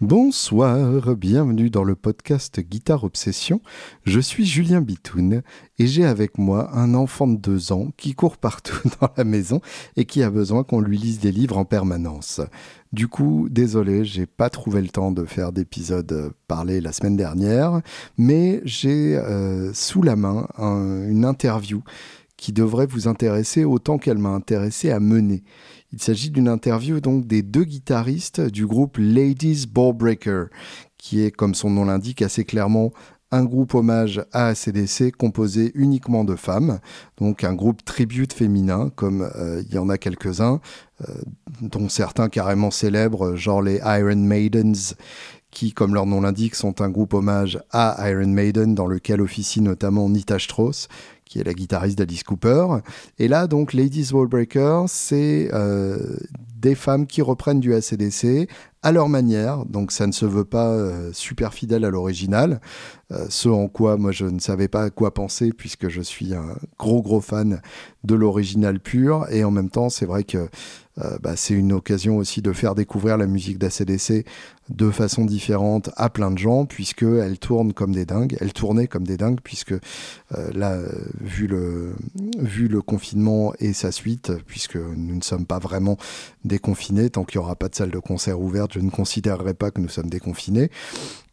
Bonsoir, bienvenue dans le podcast Guitare Obsession. Je suis Julien Bitoun et j'ai avec moi un enfant de deux ans qui court partout dans la maison et qui a besoin qu'on lui lise des livres en permanence. Du coup, désolé, j'ai pas trouvé le temps de faire d'épisode parlé la semaine dernière, mais j'ai euh, sous la main une interview qui devrait vous intéresser autant qu'elle m'a intéressé à mener. Il s'agit d'une interview donc des deux guitaristes du groupe Ladies Ballbreaker, qui est, comme son nom l'indique, assez clairement un groupe hommage à ACDC composé uniquement de femmes, donc un groupe tribute féminin, comme euh, il y en a quelques-uns, euh, dont certains carrément célèbres, genre les Iron Maidens, qui, comme leur nom l'indique, sont un groupe hommage à Iron Maiden, dans lequel officie notamment Nita Strauss, qui est la guitariste d'Alice Cooper. Et là, donc, Ladies Wallbreaker, c'est euh, des femmes qui reprennent du ACDC à leur manière, donc ça ne se veut pas euh, super fidèle à l'original, euh, ce en quoi moi je ne savais pas à quoi penser puisque je suis un gros gros fan de l'original pur, et en même temps c'est vrai que bah, c'est une occasion aussi de faire découvrir la musique d'ACDC de façon différente à plein de gens, puisque elle tourne comme des dingues, elle tournait comme des dingues, puisque là, vu le, confinement et sa suite, puisque nous ne sommes pas vraiment déconfinés, tant qu'il n'y aura pas de salle de concert ouverte, je ne considérerai pas que nous sommes déconfinés.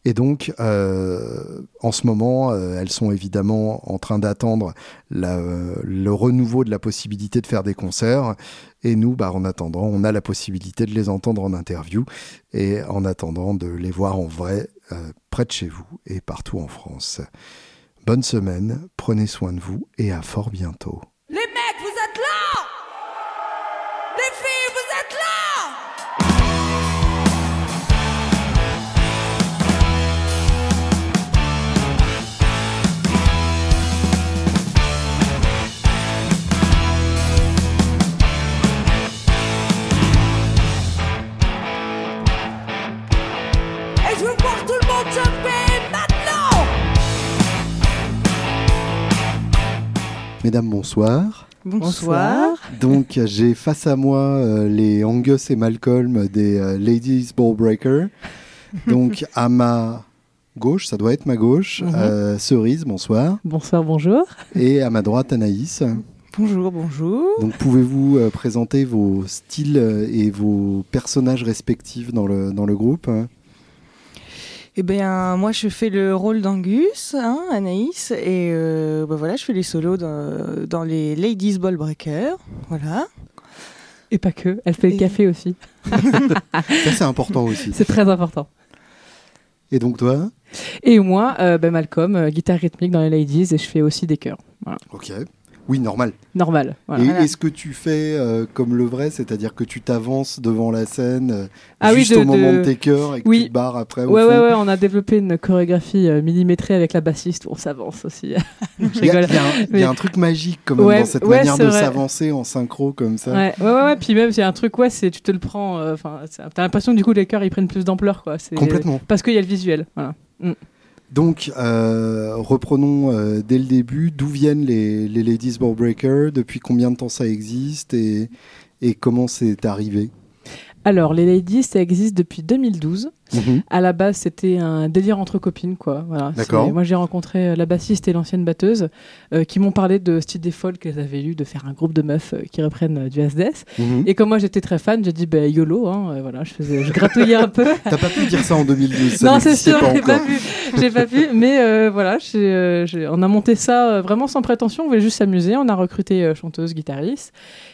Et donc, euh, en ce moment, euh, elles sont évidemment en train d'attendre le renouveau de la possibilité de faire des concerts. Et nous, bah, en attendant, on a la possibilité de les entendre en interview et en attendant de les voir en vrai euh, près de chez vous et partout en France. Bonne semaine, prenez soin de vous et à fort bientôt. Mesdames, bonsoir. Bonsoir. Donc j'ai face à moi euh, les Angus et Malcolm des euh, Ladies Ballbreaker. Donc à ma gauche, ça doit être ma gauche, Mhm. euh, Cerise, bonsoir. Bonsoir, bonjour. Et à ma droite, Anaïs. Bonjour, bonjour. Donc pouvez-vous euh, présenter vos styles et vos personnages respectifs dans le, dans le groupe hein? Eh bien, moi, je fais le rôle d'Angus, hein, Anaïs, et euh, bah voilà, je fais les solos dans, dans les Ladies Ballbreaker. Voilà. Et pas que, elle fait Et- le café aussi. Ça c'est important aussi. C'est très important. Et donc toi? Et moi, euh, bah, Malcolm, euh, guitare rythmique dans les Ladies, et je fais aussi des chœurs. Voilà. Ok. Oui, normal. Normal. Voilà. Et Voilà. est-ce que tu fais euh, comme le vrai, c'est-à-dire que tu t'avances devant la scène euh, Ah oui, juste de- au moment de- de tes chœurs et que Oui. tu te barres après au Ouais, ouais, ouais, on a développé une chorégraphie euh, millimétrée avec la bassiste où on s'avance aussi. je Il y, il y a un- il y a Mais- un truc magique quand même Ouais, dans cette ouais, manière c'est de vrai. s'avancer en synchro comme ça. Ouais, ouais, ouais, ouais, Puis même, c'est un truc, ouais, c'est tu te le prends. euh, Enfin, t'as l'impression que du coup, les chœurs ils prennent plus d'ampleur, quoi. C'est- Complètement. Parce qu'il y a le visuel. Voilà. Donc, euh, reprenons euh, dès le début. D'où viennent les, Ladies Ballbreaker Depuis combien de temps ça existe? Et comment c'est arrivé? Alors, les Ladies, ça existe depuis 2012. Mhm. À la base, c'était un délire entre copines, quoi. Voilà. Moi, j'ai rencontré euh, la bassiste et l'ancienne batteuse euh, qui m'ont parlé de cette idée folle qu'elles avaient eue de faire un groupe de meufs euh, qui reprennent euh, du SDS. Mhm. Et comme moi, j'étais très fan, j'ai dit, bah, YOLO, hein, voilà, je, faisais, je gratouillais un peu. T'as pas pu dire ça en 2012, ça non, c'est sûr, j'ai pas pu. J'ai pas pu, mais voilà, on a monté ça vraiment sans prétention. On voulait juste s'amuser. On a recruté chanteuse, guitariste,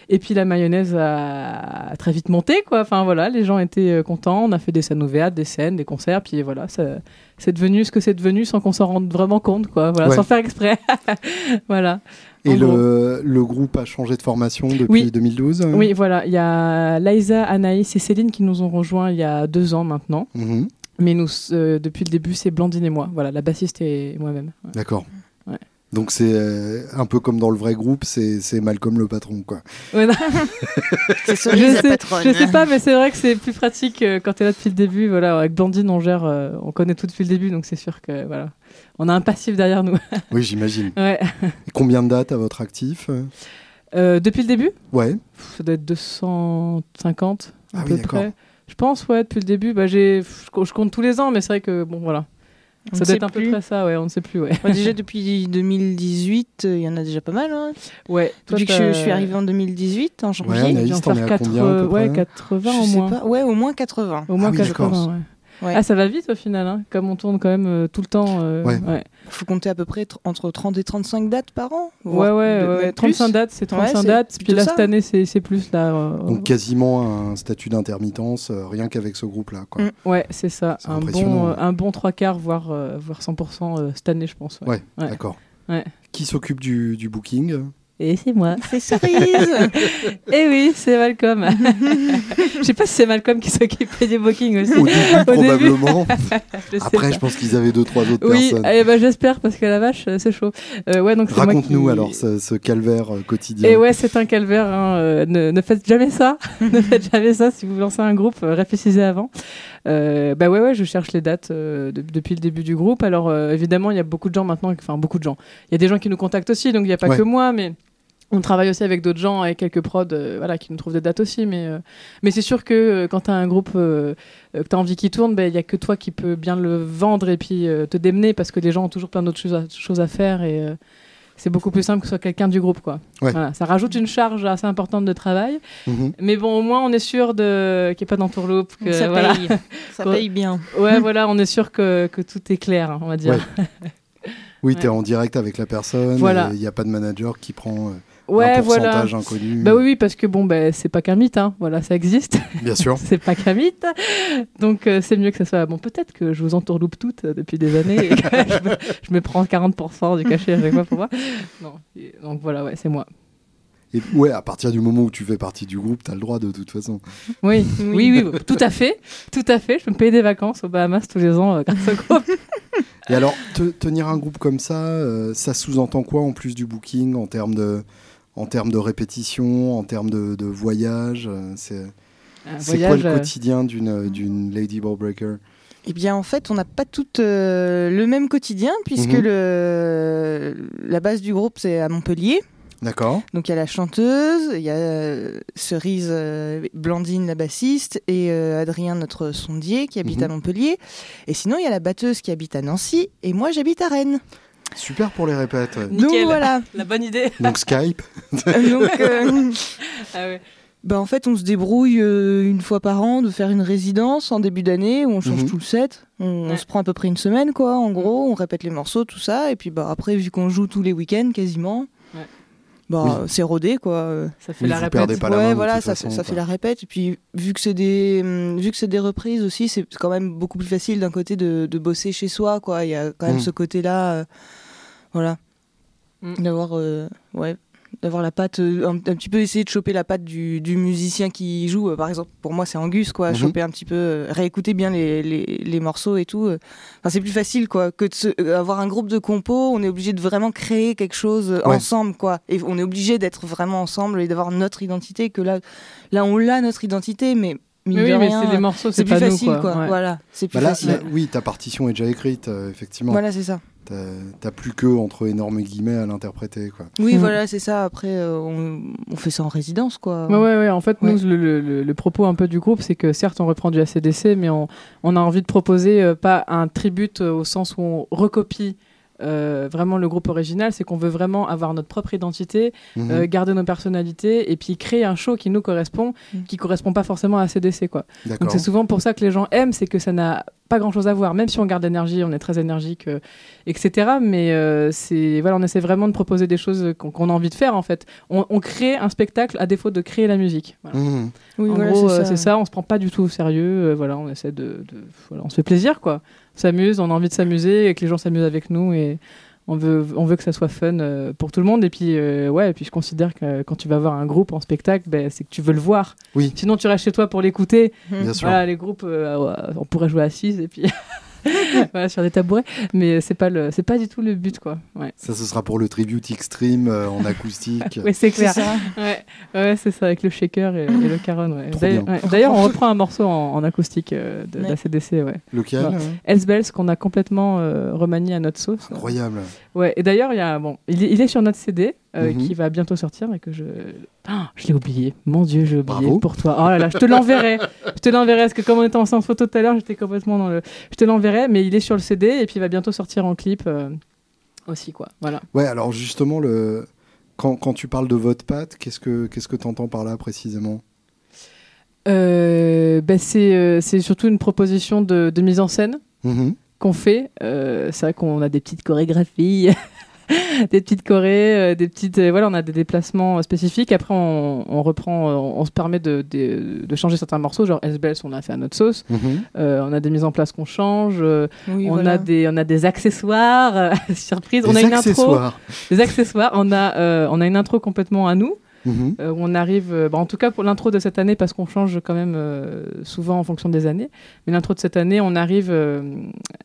et puis la mayonnaise a, a très vite monté, quoi. Enfin voilà, les gens étaient euh, contents. On a fait des scènes ouvertes, des scènes, des concerts, puis voilà, c'est devenu ce que c'est devenu sans qu'on s'en rende vraiment compte, quoi. Voilà, Ouais. sans faire exprès. voilà. Et le, le groupe a changé de formation depuis Oui. 2012 hein Oui, voilà, il y a Liza, Anaïs et Céline qui nous ont rejoints il y a deux ans maintenant. Mhm. Mais nous, euh, depuis le début, c'est Blandine et moi. Voilà, la bassiste et moi-même. Ouais. D'accord. Donc c'est euh, un peu comme dans le vrai groupe, c'est Malcolm le patron quoi. Ouais, non, C'est je, sais, je sais pas, mais c'est vrai que c'est plus pratique euh, quand t'es là depuis le début. Voilà, avec Blandine, on gère, euh, on connaît tout depuis le début, donc c'est sûr que voilà, on a un passif derrière nous. Oui, j'imagine. ouais. Combien de dates à votre actif Euh, depuis le début, Ouais. Pff, ça doit être 250 à Ah oui, peu près. Je pense, ouais, depuis le début. Bah, j'ai, je compte tous les ans, mais c'est vrai que, bon, voilà. On ça doit être un peu près ça, ouais, on ne sait plus, ouais. Moi, déjà depuis 2018, euh, il y en a déjà pas mal. Hein. Ouais, toi, Depuis que je, suis arrivée en 2018, en janvier. Ouais, Anaïs, J'ai en t'en faire es à combien, à peu ouais, près 80 je au sais moins. pas. Ouais, au moins 80. Au moins Ah oui, 80, d'accord. Ouais. Ah, ça va vite au final, hein, comme on tourne quand même euh, tout le temps. euh, Ouais. ouais. faut compter à peu près tr- entre 30 et 35 dates par an. Ouais, ouais, de- ouais, même 35 plus. dates, c'est 35 c'est dates. Puis là, ça. cette année, c'est c'est plus là. euh, Donc quasiment un statut d'intermittence, euh, rien qu'avec ce groupe-là. quoi. Mm. Ouais, c'est ça. Un bon, euh, ouais. un bon trois quarts, voire, euh, voire 100% euh, cette année, je pense. ouais. Ouais, Ouais. d'accord. Ouais. Qui s'occupe du, du booking? Et c'est moi. C'est cerise Eh oui, c'est Malcolm. je sais pas si c'est Malcolm qui s'occupait du booking aussi. Au début, Au début. probablement. Je Après, pas. je pense qu'ils avaient deux, trois autres Oui, personnes. eh ben, j'espère parce que la vache, euh, c'est chaud. Euh, ouais, donc Raconte-nous qui- alors ce, ce calvaire euh, quotidien. Et ouais, c'est un calvaire. hein, ne, ne faites jamais ça. ne faites jamais ça. Si vous lancez un groupe, réfléchissez avant. Euh, bah ouais, ouais, je cherche les dates euh, de- depuis le début du groupe. Alors euh, évidemment, il y a beaucoup de gens maintenant. Enfin, beaucoup de gens. Il y a des gens qui nous contactent aussi, donc il n'y a pas Ouais. que moi, mais. On travaille aussi avec d'autres gens, avec quelques prods euh, voilà, qui nous trouvent des dates aussi. Mais, euh, mais c'est sûr que euh, quand tu as un groupe que tu as envie qu'il tourne, il n'y a que toi qui peux bien le vendre et puis te démener parce que les gens ont toujours plein d'autres choses à, choses à faire. Et, c'est beaucoup plus simple que ce soit quelqu'un du groupe. Quoi. Ouais. Voilà, ça rajoute une charge assez importante de travail. Mhm. Mais bon, au moins, on est sûr de... qu'il n'y ait pas d'entourloupe. que- Ça voilà. paye. Ça paye bien. Ouais, voilà, on est sûr que, que tout est clair, on va dire. Ouais. Oui, Ouais. tu es en direct avec la personne. Voilà. Il n'y a pas de manager qui prend euh, Ouais, un voilà. pourcentage inconnu. Bah oui, oui, parce que bon, bah, c'est pas qu'un mythe, hein. voilà, ça existe. Bien sûr. c'est pas qu'un mythe. Donc euh, c'est mieux que ça soit. Bon, peut-être que je vous entourloupe toutes euh, depuis des années et que je, me, je me prends 40% du cachet à chaque fois pour moi. Non. Et donc voilà, ouais, c'est moi. Et ouais, à partir du moment où tu fais partie du groupe, tu as le droit de toute façon. Oui, oui, oui, oui, tout à fait. Tout à fait. Je peux me payer des vacances aux Bahamas tous les ans euh, grâce au groupe. Et alors, te- tenir un groupe comme ça, euh, ça sous-entend quoi en plus du booking en termes de, en termes de répétition, en termes de, de voyage euh, C'est quoi le euh, quotidien d'une Lady Ball Breaker Eh bien, en fait, on n'a pas toutes euh, le même quotidien, puisque Mhm. le, la base du groupe, c'est à Montpellier. D'accord Donc, il y a la chanteuse, il y a euh, Cerise, euh, Blandine, la bassiste, et Adrien, notre sondier, qui habite Mhm. à Montpellier. Et sinon, il y a la batteuse qui habite à Nancy, et moi, j'habite à Rennes. Super pour les répètes. ouais. Donc, voilà. La bonne idée. Donc Skype Donc, euh, Ah ouais. bah, en fait, on se débrouille euh, une fois par an de faire une résidence en début d'année où on change Mhm. tout le set. On, on Ouais. se prend à peu près une semaine, quoi. En gros, on répète les morceaux, tout ça. Et puis, bah, après, vu qu'on joue tous les week-ends quasiment, Ouais. Bah, Oui. c'est rodé, quoi. Ça fait Oui, la répète. pas la ouais, main voilà, ça, façon, fait, ça fait la répète. Et puis, vu que c'est des, hum, vu que c'est des reprises aussi, c'est quand même beaucoup plus facile d'un côté de, de bosser chez soi, quoi. Il y a quand même Mm. ce côté-là, euh, voilà, Mm. d'avoir, euh, ouais, d'avoir la patte, euh, un, un petit peu essayer de choper la patte du, du musicien qui joue. Euh, Par exemple, pour moi, c'est Angus, quoi. Mhm. Choper un petit peu, euh, réécouter bien les, les, les morceaux et tout. Enfin, c'est plus facile, quoi, que de se- euh, avoir un groupe de compos. On est obligé de vraiment créer quelque chose Ouais. ensemble, quoi. Et on est obligé d'être vraiment ensemble et d'avoir notre identité. Que là, là, on l'a notre identité, mais mine Mais oui, mais c'est les morceaux, c'est c'est plus pas facile, nous, quoi. Ouais. Voilà, c'est plus Bah là, facile. là, oui, ta partition est déjà écrite, euh, effectivement. Voilà, c'est ça. T'as plus que entre énormes guillemets à l'interpréter. quoi. Oui, Mm. voilà, c'est ça. Après, euh, on, on fait ça en résidence, quoi. Ouais, ouais, ouais. En fait, Ouais. nous, le, le- le- le propos un peu du groupe, c'est que certes, on reprend du ACDC, mais on, on a envie de proposer euh, pas un tribute euh, au sens où on recopie euh, vraiment le groupe original, c'est qu'on veut vraiment avoir notre propre identité, Mhm. euh, garder nos personnalités et puis créer un show qui nous correspond, Mm. qui correspond pas forcément à ACDC, quoi. Donc c'est souvent pour ça que les gens aiment, c'est que ça n'a pas grand chose à voir, même si on garde l'énergie, on est très énergique, euh, etc. Mais euh, c'est voilà, on essaie vraiment de proposer des choses qu'on a envie de faire en fait. On, on crée un spectacle à défaut de créer la musique. Voilà. Mhm. Oui, en voilà, gros, c'est ça. on se prend pas du tout au sérieux. euh, voilà, on essaie de, de- voilà, on se fait plaisir quoi. S'amuse, on a envie de s'amuser et que les gens s'amusent avec nous et on veut, on veut que ça soit fun euh, pour tout le monde. Et puis, euh, ouais, et puis je considère que quand tu vas voir un groupe en spectacle, ben, c'est que tu veux le voir. Oui. Sinon, tu restes chez toi pour l'écouter. Bien sûr. Les groupes, euh, on pourrait jouer assises et puis voilà, sur des tabourets, mais c'est pas le, c'est pas du tout le but quoi. Ouais, Ça, ce sera pour le tribute extreme euh, en acoustique. ouais c'est clair. ça. Ouais, ouais c'est ça avec le shaker et, et le caron. Ouais. D'ailleurs, on reprend un morceau en, en acoustique euh, d'ACDC, ouais. Lequel euh Else Bells qu'on a complètement euh, remanié à notre sauce. Incroyable. Ouais, et d'ailleurs, il y a bon, il est, il est sur notre CD. Euh, Mhm. qui va bientôt sortir et que je. Ah, je l'ai oublié. Mon Dieu, j'ai oublié Bravo. pour toi. Oh là là, je te l'enverrai. je te l'enverrai parce que comme on était en séance photo tout à l'heure, j'étais complètement dans le. Je te l'enverrai, mais il est sur le CD et puis il va bientôt sortir en clip euh, aussi, quoi. Voilà. Ouais, alors justement, le... quand, quand tu parles de votre patte, qu'est-ce que qu'est-ce que tu entends par là précisément? Euh, ben, c'est euh, c'est surtout une proposition de, de mise en scène Mhm. qu'on fait. C'est vrai qu'on a des petites chorégraphies, des petites chorés, euh, des petites. euh, voilà, on a des déplacements euh, spécifiques. Après, on, on reprend, on, se permet de, de, de changer certains morceaux. Genre SBS, on a fait à notre sauce. Mhm. Euh, on a des mises en place qu'on change. euh, Oui, on, voilà. a des, on a des accessoires, euh, surprise. on Des a une intro. accessoires. Des accessoires. On a, euh, on a une intro complètement à nous. Mhm. Euh, où on arrive, euh, bah, en tout cas pour l'intro de cette année, parce qu'on change quand même euh, souvent en fonction des années. Mais l'intro de cette année, on arrive, euh,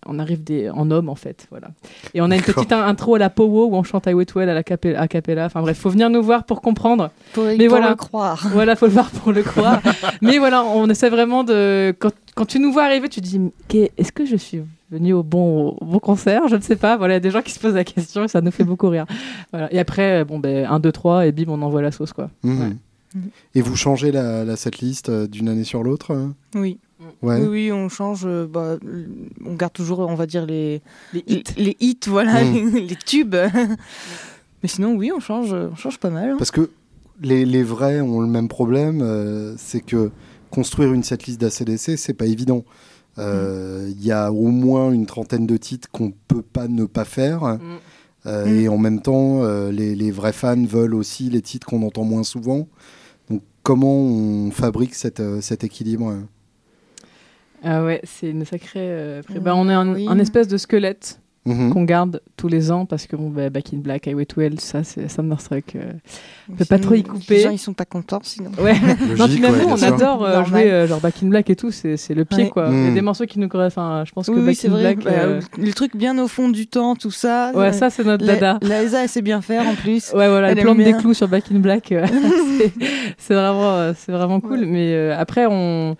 on arrive des, en homme en fait, voilà. Et on a une petite in- intro à la Powo où on chante I Wait Well à la à cappella. Enfin bref, faut venir nous voir pour comprendre. Pour, Mais pour voilà. le croire. Voilà, faut le voir pour le croire. Mais voilà, on essaie vraiment de. Quand, quand tu nous vois arriver, tu te dis, est-ce que je suis venu au bon, au bon concert Je ne sais pas. Voilà, il y a des gens qui se posent la question et ça nous fait beaucoup rire. Voilà. Et après, bon ben 1, 2, 3 et bim, on envoie la sauce quoi. Mhm. Ouais. Et vous changez la, la setlist euh, d'une année sur l'autre euh Oui. Ouais. oui, oui, on change. euh, bah, on garde toujours, on va dire, les, Les hits. les hits, voilà, Mm. les, les tubes. Mais sinon, oui, on change, on change pas mal. hein. Parce que les, les vrais ont le même problème, euh, c'est que construire une setlist d'ACDC, c'est pas évident. Euh, Il y a au moins une trentaine de titres qu'on peut pas ne pas faire. Mm. Euh. Et en même temps, euh, les, les vrais fans veulent aussi les titres qu'on entend moins souvent. Donc, comment on fabrique cette, euh, cet équilibre hein? Ah ouais, c'est une sacrée. euh, Mm, bah, on est un, oui. un espèce de squelette Mhm. qu'on garde tous les ans parce que bon, bah, Back in Black, I Wait Well, ça c'est Thunderstruck. euh. Mais peut pas trop y couper. Les gens, ils sont pas contents, sinon. Ouais. non, Logique, finalement, ouais, bien on adore euh, jouer euh, genre Back in Black et tout, c'est le pied Ouais. quoi. Il y a des morceaux qui nous correspondent. Enfin, je pense que Oui, Back in vrai. Black. bah, euh, Les trucs bien au fond du temps, tout ça. Ouais, euh, ça c'est notre la, dada. la ESA, elle sait bien faire en plus. Ouais, voilà, Elle plante des clous sur Back in Black. c'est- vraiment, c'est vraiment cool. Ouais. Mais euh, après, on,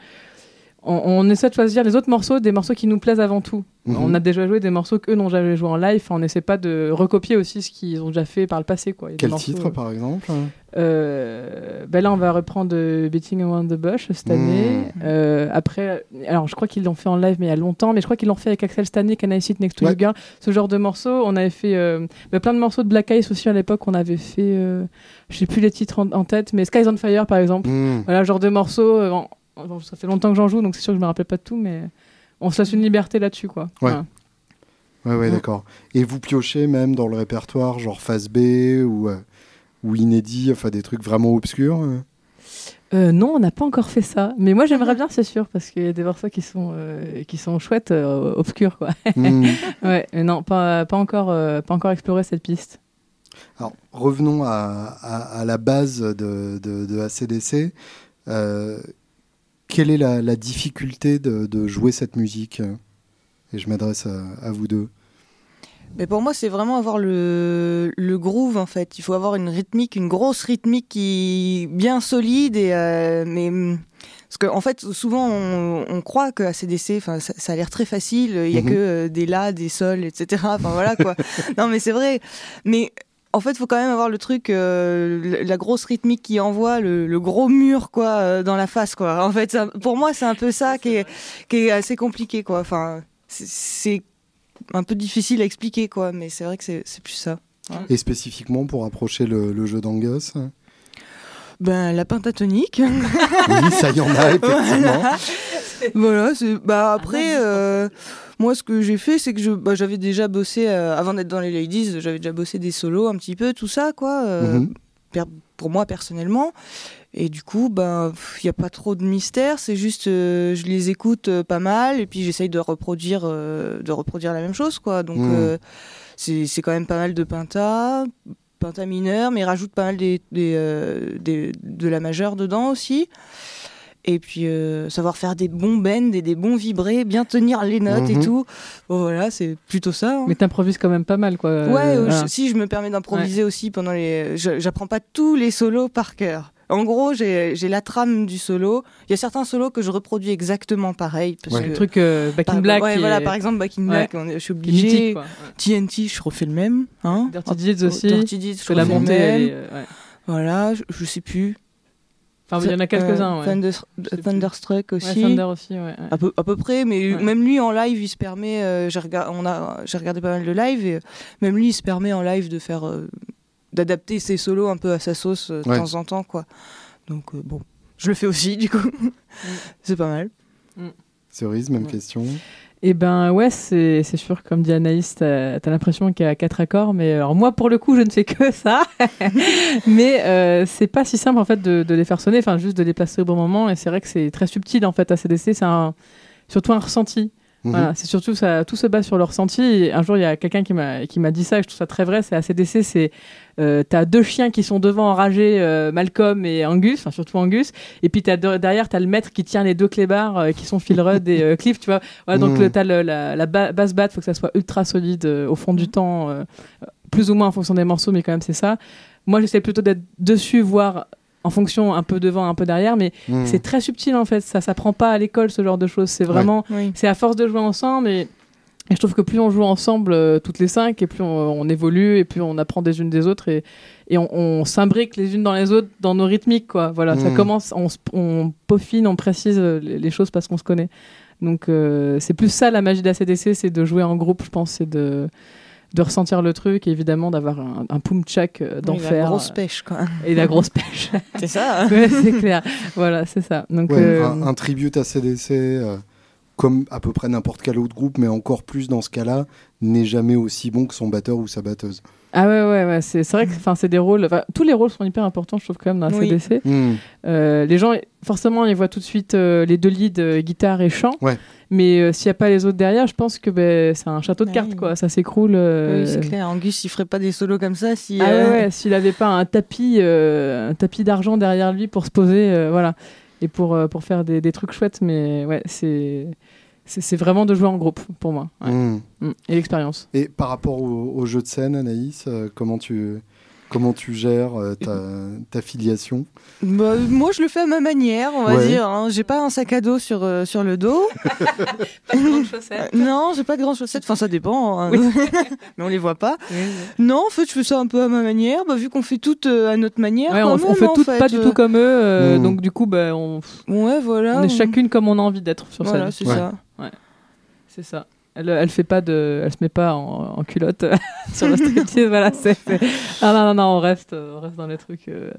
on, on essaie de choisir les autres morceaux, des morceaux qui nous plaisent avant tout. Mhm. On a déjà joué des morceaux qu'eux n'ont jamais joué en live. On n'essaie pas de recopier aussi ce qu'ils ont déjà fait par le passé. Quoi. Quel titre, par exemple? Euh, ben Là, on va reprendre euh, Beating Around the Bush cette Mhm. année. Euh, après, alors je crois qu'ils l'ont fait en live, mais il y a longtemps. Mais je crois qu'ils l'ont fait avec Axel Stanley, Can I Sit Next to Ouais. You Girl Ce genre de morceaux. On avait fait ben, plein de morceaux de Black Ice aussi à l'époque. On avait fait, je sais plus les titres en, en tête, mais Skies on Fire par exemple. Mhm. Voilà, genre de morceaux. en- en- ça fait longtemps que j'en joue, donc c'est sûr que je me rappelle pas de tout, mais on se laisse une liberté là-dessus, quoi. Ouais. Voilà. Ouais, ouais, d'accord. Et vous piochez même dans le répertoire, genre face B ou, euh, ou inédit, enfin des trucs vraiment obscurs euh? Euh, non, on n'a pas encore fait ça. Mais moi, j'aimerais bien, c'est sûr, parce qu'il y a des morceaux qui sont, euh, qui sont chouettes, euh, obscurs, quoi. Mhm. ouais, mais non, pas, pas, encore, euh, pas encore exploré cette piste. Alors, revenons à, à- à la base de, de, de ACDC. Quelle est la, la difficulté de, de jouer cette musique? Et je m'adresse à, à vous deux. Mais pour moi, c'est vraiment avoir le, le groove en fait. Il faut avoir une rythmique, une grosse rythmique qui bien solide et euh, mais hum, parce qu'en en fait, souvent on, on croit que ACDC, ça, ça a l'air très facile. Il y a Mhm. que euh, des la, des sols, etc. Enfin voilà quoi. non mais c'est vrai. Mais en fait, il faut quand même avoir le truc, euh, la grosse rythmique qui envoie, le, le gros mur quoi euh, dans la face quoi. En fait, ça- pour moi, c'est un peu ça qui est, qui est assez compliqué quoi. Enfin, c'est- un peu difficile à expliquer quoi, mais c'est vrai que c'est plus ça. Et spécifiquement pour approcher le, le jeu d'Angus Ben la pentatonique. Oui, ça y en a, effectivement. voilà, c'est bah après euh, moi ce que j'ai fait c'est que je bah, j'avais déjà bossé euh, avant d'être dans les ladies, j'avais déjà bossé des solos un petit peu tout ça quoi. euh, Mhm. per- pour moi personnellement. Et du coup, ben, il n'y a pas trop de mystère. C'est juste, euh, je les écoute euh, pas mal et puis j'essaye de reproduire, euh, de reproduire la même chose, quoi. Donc, Mhm. euh, c'est c'est quand même pas mal de pentas, pentas mineurs, mais ils rajoutent pas mal des, des, euh, des- de la majeure dedans aussi. Et puis, euh, savoir faire des bons bends et des bons vibrés, bien tenir les notes Mhm. et tout. Bon, voilà, c'est plutôt ça. hein. Mais t'improvises quand même pas mal, quoi. Ouais, Euh, euh, voilà. je- si je me permets d'improviser aussi pendant les, je- j'apprends pas tous les solos par cœur. En gros, j'ai la trame du solo. Il y a certains solos que je reproduis exactement pareil. Parce Ouais. que, Le truc euh, Back in par, Black. ouais, voilà, est- par exemple, Back in Ouais. Black, on est- je suis obligée. TNT, je refais le même. Hein Dirty Deeds aussi. Dirty Deeds, je la refais le montée, elle même. est, ouais. Voilà, je, je sais plus. Enfin, il y en a quelques-uns, Euh, ouais. Thunder- plus. Thunderstruck Ouais, aussi. Thunder aussi, ouais. ouais. À peu, à peu près, mais Ouais. même lui en live, il se permet. euh, j'ai regard- regardé pas mal de live et euh, même lui, il se permet en live de faire, euh, d'adapter ses solos un peu à sa sauce euh, de Ouais. temps en temps, quoi. Donc euh, bon, je le fais aussi, du coup. C'est pas mal. Cerise, même Ouais. question. Et ben ouais, c'est sûr, comme dit Anaïs, t'as as, l'impression qu'il y a quatre accords, mais alors moi pour le coup je ne fais que ça. mais euh, c'est pas si simple en fait de, de les faire sonner, enfin juste de les placer au bon moment, et c'est vrai que c'est très subtil en fait à CDC, c'est surtout un ressenti. Mhm. Voilà, c'est surtout ça, tout se base sur le ressenti. Et un jour, il y a quelqu'un qui m'a qui m'a dit ça, et je trouve ça très vrai. C'est ACDC, c'est euh, t'as deux chiens qui sont devant enragés, euh, Malcolm et Angus, enfin surtout Angus, et puis t'as de- derrière t'as le maître qui tient les deux clébards euh, qui sont Phil Rudd et euh, Cliff, tu vois. Voilà, donc Mm. le- t'as le- la, la ba- basse batte, faut que ça soit ultra solide euh, au fond du temps, euh, plus ou moins en fonction des morceaux, mais quand même c'est ça. Moi, j'essaie plutôt d'être dessus, voire en fonction un peu devant, un peu derrière, mais Mhm. c'est très subtil en fait. Ça s'apprend pas à l'école ce genre de choses. C'est vraiment Oui. c'est à force de jouer ensemble et, et je trouve que plus on joue ensemble euh, toutes les cinq et plus on, on évolue et plus on apprend des unes des autres et, et on, on s'imbrique les unes dans les autres dans nos rythmiques quoi voilà ça Mhm. commence on, on peaufine on précise euh, les, les choses parce qu'on se connaît donc euh, c'est plus ça la magie de la CDC c'est de jouer en groupe je pense c'est de de ressentir le truc et évidemment d'avoir un, un poum tchak euh, Oui, d'enfer la grosse pêche, quoi. et la grosse pêche C'est ça. hein. ouais, c'est clair voilà c'est ça donc Ouais, euh, un, un tribute à CDC, euh, comme à peu près n'importe quel autre groupe, mais encore plus dans ce cas-là, n'est jamais aussi bon que son batteur ou sa batteuse. Ah ouais, ouais, ouais. C'est c'est vrai que enfin, c'est des rôles. enfin, tous les rôles sont hyper importants, je trouve, quand même, dans la Oui. CDC. Mhm. Euh, les gens, forcément, ils voient tout de suite euh, les deux leads, euh, guitare et chant. Ouais. Mais euh, s'il n'y a pas les autres derrière, je pense que ben, c'est un château de Ouais. cartes, quoi. Ça s'écroule. euh, Oui, c'est clair. Angus, il ferait pas des solos comme ça si. Ah ouais, ouais, s'il n'avait pas un tapis, euh, un tapis d'argent derrière lui pour se poser, euh, voilà, et pour, euh, pour faire des, des trucs chouettes, mais ouais, c'est c'est c'est vraiment de jouer en groupe pour moi, ouais. Mhm. Mm. et l'expérience. Et par rapport au, au jeu de scène, Anaïs, euh, comment tu, comment tu gères euh, ta, ta filiation? Bah, moi, je le fais à ma manière, on va Ouais. dire. hein. J'ai pas un sac à dos sur, euh, sur le dos. Pas de grandes Euh, chaussettes. non, j'ai pas de grandes chaussettes. Enfin, ça dépend. hein. Oui. Mais on les voit pas. Non, en fait, je fais ça un peu à ma manière. Bah, vu qu'on fait tout euh, à notre manière. Ouais, quand on, même, on fait fait. pas du tout comme eux, euh, Mm. donc du coup, bah, on, Ouais, voilà. on est chacune comme on a envie d'être sur Voilà, scène. c'est Ouais. ça. C'est ça. Elle, elle fait pas de, elle se met pas en, en culotte sur le striptease, voilà. c'est- Ah non non non, on reste, euh, on reste dans les trucs euh,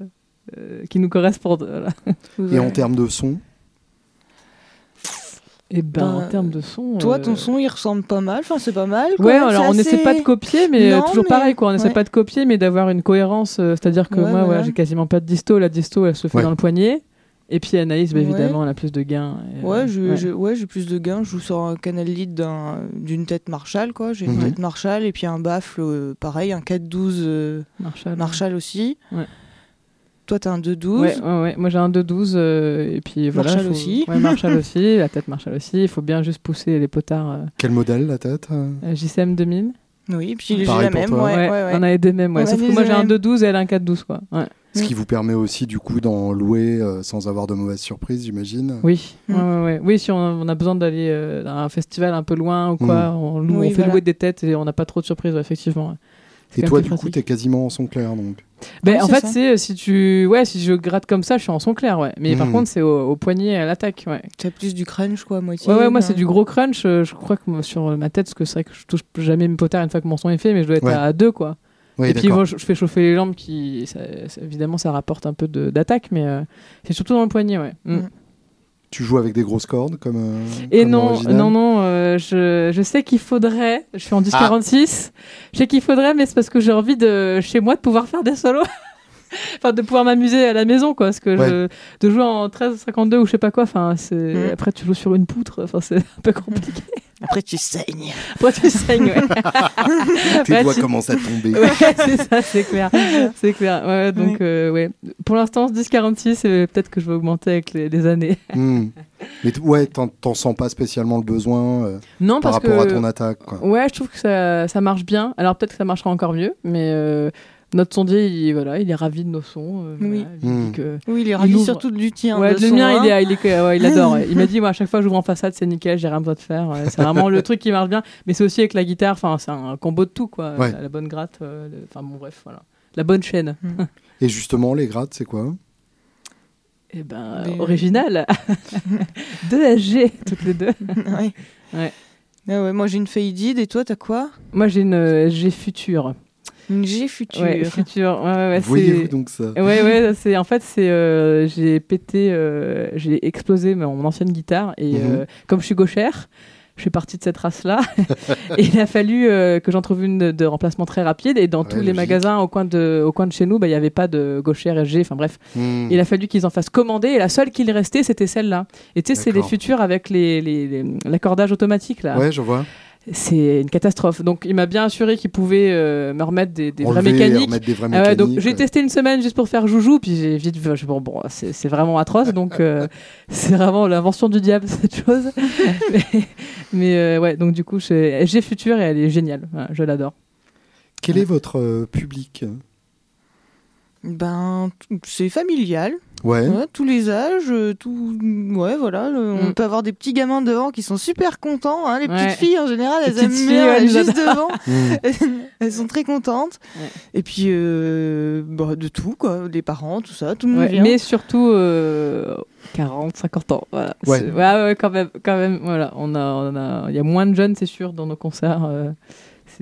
euh, qui nous correspondent. Voilà. Et en termes de son? Et ben, Ben, en termes de son. Toi, euh, ton son, il ressemble pas mal. Enfin, c'est pas mal. quoi. Ouais, alors on assez- n'essaie pas de copier, mais euh, Non, toujours mais- pareil, quoi. On n'essaie ouais. pas de copier, mais d'avoir une cohérence. euh, C'est-à-dire que Ouais, moi, voilà. voilà, j'ai quasiment pas de disto. La disto, elle se fait Ouais. dans le poignet. Et puis Anaïs, bah, Ouais. évidemment, elle a plus de gains. et, Ouais, euh, ouais. j'ai plus de gains. Je joue sur un canal lead d'un- d'une tête Marshall, quoi. J'ai une Mhm. tête Marshall et puis un baffle, euh, pareil, un 4-12 euh, Marshall. Marshall aussi. Ouais. Toi, t'as un 2-12. Ouais, ouais, ouais. Moi j'ai un 2-12 euh, et puis voilà. Marshall faut- aussi. Ouais, Marshall aussi, la tête Marshall aussi. Il faut bien juste pousser les potards. euh, Quel modèle la tête JCM 2000. Oui, puis j'ai la même. toi. Ouais, ouais, ouais. On avait des mêmes, ouais. On a Sauf que moi j'ai un mêmes. 2-12 et elle un 4-12 quoi. Ouais. Ce Mm. qui vous permet aussi du coup d'en louer euh, sans avoir de mauvaises surprises, j'imagine. Oui, Mm. ouais, ouais, ouais. oui, si on, on a besoin d'aller euh, dans un festival un peu loin ou quoi, on, loue- Oui, on fait voilà. louer des têtes et on n'a pas trop de surprises, ouais, effectivement. Et toi, du plus coup, pratique. t'es quasiment en son clair, donc. Ben, Oui, en fait, c'est euh, si tu, ouais, si je gratte comme ça, je suis en son clair, ouais. Mais par Mm. contre, c'est au, au poignet à l'attaque, ouais. T'as plus du crunch, quoi, à moitié. Ouais, ouais, moi non. c'est du gros crunch. euh, Je crois que moi, sur euh, ma tête, parce que c'est vrai que je touche jamais mes potards une fois que mon son est fait, mais je dois être Ouais. à deux, quoi. Oui, et puis moi, je, fais chauffer les jambes, qui, ça- ça- évidemment, ça rapporte un peu de- d'attaque, mais euh, c'est surtout dans le poignet, ouais. Mm. Mm. Tu joues avec des grosses cordes comme. euh, Et comme non, non, non, euh, je, je sais qu'il faudrait, je suis en 10-46, je sais qu'il faudrait, mais c'est parce que j'ai envie de, chez moi, de pouvoir faire des solos. enfin, de pouvoir m'amuser à la maison, quoi. Parce que Ouais. je- de jouer en 13-52 ou je sais pas quoi, enfin, c'est, Mm. après tu joues sur une poutre, enfin, c'est un peu compliqué. Après, tu saignes. Après tu saignes, ouais. Tes Ouais, doigts tu- commencent à tomber. Ouais, c'est ça, c'est clair. C'est clair. Ouais, donc, euh, ouais. Pour l'instant, 10-46, et peut-être que je vais augmenter avec les, les années. Hmm. Mais ouais, t'en t'en sens pas spécialement le besoin euh, Non, par parce rapport que. à ton attaque. Quoi. Ouais, je trouve que ça, ça marche bien. Alors peut-être que ça marchera encore mieux, mais euh, Notre sondier, il, voilà, il est ravi de nos sons. euh, Oui. voilà, il dit Mm. que- Oui, il est ravi surtout du tien. Ouais, de le mien, hein. il, est, il, est- ouais, il adore. ouais. Il m'a dit, moi, à chaque fois que j'ouvre en façade, c'est nickel, j'ai rien besoin de faire. Ouais, C'est vraiment le truc qui marche bien. Mais c'est aussi avec la guitare, enfin, c'est un combo de tout, quoi. Ouais. La, la bonne gratte, euh, le- enfin, bon, bref, voilà. La bonne chaîne. Et justement, les grattes, c'est quoi? Eh ben, Mais- original. 2 SG, toutes les deux. ouais. Ouais. Ah ouais, moi j'ai une Faded et toi t'as quoi? Moi, j'ai une euh, G future. Une G future. Ouais, future. Ouais, ouais, ouais, Voyez-vous c'est- donc ça Ouais, ouais, c'est en fait c'est euh, j'ai pété, euh, j'ai explosé mon ancienne guitare et Mhm. euh, comme je suis gauchère, je suis partie de cette race-là et il a fallu euh, que j'en trouve une de, de remplacement très rapide et dans Ouais, tous les logique. magasins au coin de au coin de chez nous, bah, il y avait pas de gauchère SG, enfin bref, Hmm. il a fallu qu'ils en fassent commander et la seule qu'il restait c'était celle-là. Et tu sais c'est les futurs avec les les- les- l'accordage automatique là. Ouais, je vois. C'est une catastrophe. Donc il m'a bien assuré qu'il pouvait euh, me remettre des, des vraies mécaniques. remettre des vrais Ah ouais, mécaniques. donc j'ai testé une semaine juste pour faire joujou, puis j'ai vite vu, bon, bon c'est c'est vraiment atroce, donc euh, c'est vraiment l'invention du diable cette chose. mais mais, euh, ouais, donc du coup, j'ai Future et elle est géniale, je l'adore. Quel est votre public? Ben, c'est familial. Ouais. Ouais, tous les âges, euh, tout. Ouais, voilà. le- On Mm. peut avoir des petits gamins devant qui sont super contents. hein. Les Ouais. petites filles, en général, Les elles aiment petites bien elles juste devant. Hmm. elles sont très contentes. Ouais. Et puis, euh, bah, de tout, quoi. Les parents, tout ça, tout le monde Ouais, vient. mais surtout euh, 40, 50 ans. Voilà. Ouais. C'est- ouais, ouais, quand même, quand même. Voilà, on a, on a, il y a moins de jeunes, c'est sûr, dans nos concerts. euh,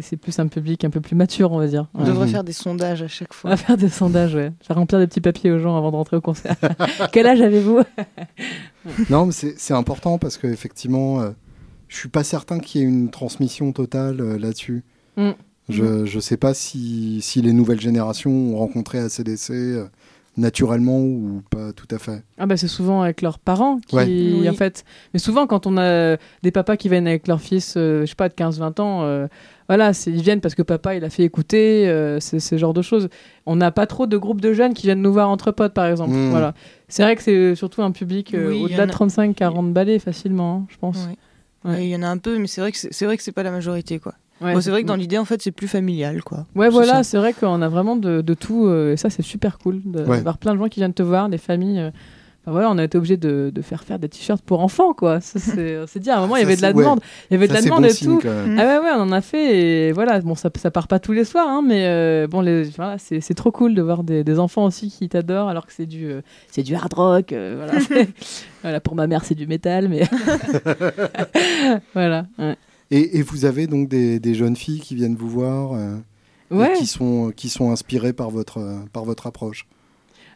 c'est- plus un public un peu plus mature, on va dire. On devrait faire des sondages à chaque On fois. va faire des sondages, ouais. Faire remplir des petits papiers aux gens avant de rentrer au concert. Quel âge avez-vous Non, mais c'est c'est important parce qu'effectivement, euh, je suis pas certain qu'il y ait une transmission totale euh, là-dessus. Mm. Je ne sais pas si, si les nouvelles générations ont rencontré ACDC euh, naturellement ou pas tout à fait. Ah bah c'est souvent avec leurs parents qui Ouais. Oui. en fait mais souvent quand on a des papas qui viennent avec leur fils euh, je sais pas de 15 20 ans euh, voilà, ils viennent parce que papa il a fait écouter euh, c'est ce genre de choses. On n'a pas trop de groupes de jeunes qui viennent nous voir entre potes par exemple. Mm. Voilà. C'est vrai que c'est surtout un public euh, Oui, au-delà de a- 35 40 balais facilement, hein, je pense. Ouais. Ouais. Et Il y en a un peu, mais c'est vrai que c'est vrai que c'est pas la majorité, quoi. Ouais, Bon, c'est vrai que dans l'idée, en fait, c'est plus familial, quoi. Ouais, C'est voilà, c'est vrai qu'on a vraiment de, de tout, euh, et ça, c'est super cool de Ouais. voir plein de gens qui viennent te voir, des familles. Voilà, on a été obligé de, de faire faire des t-shirts pour enfants, quoi. C'est, on s'est dit, à un moment, il y avait de la ouais. demande. Il y avait de Ça, la demande bon et tout. Ah ouais, ouais, on en a fait, et voilà, bon, ça, ça part pas tous les soirs, hein, mais euh, bon, voilà, c'est, c'est trop cool de voir des, des enfants aussi qui t'adorent, alors que c'est du, euh, c'est du hard rock, euh, voilà. voilà, pour ma mère, c'est du métal, mais. voilà. Ouais. Et, et vous avez donc des, des jeunes filles qui viennent vous voir et qui, sont, qui sont inspirées par votre, par votre approche?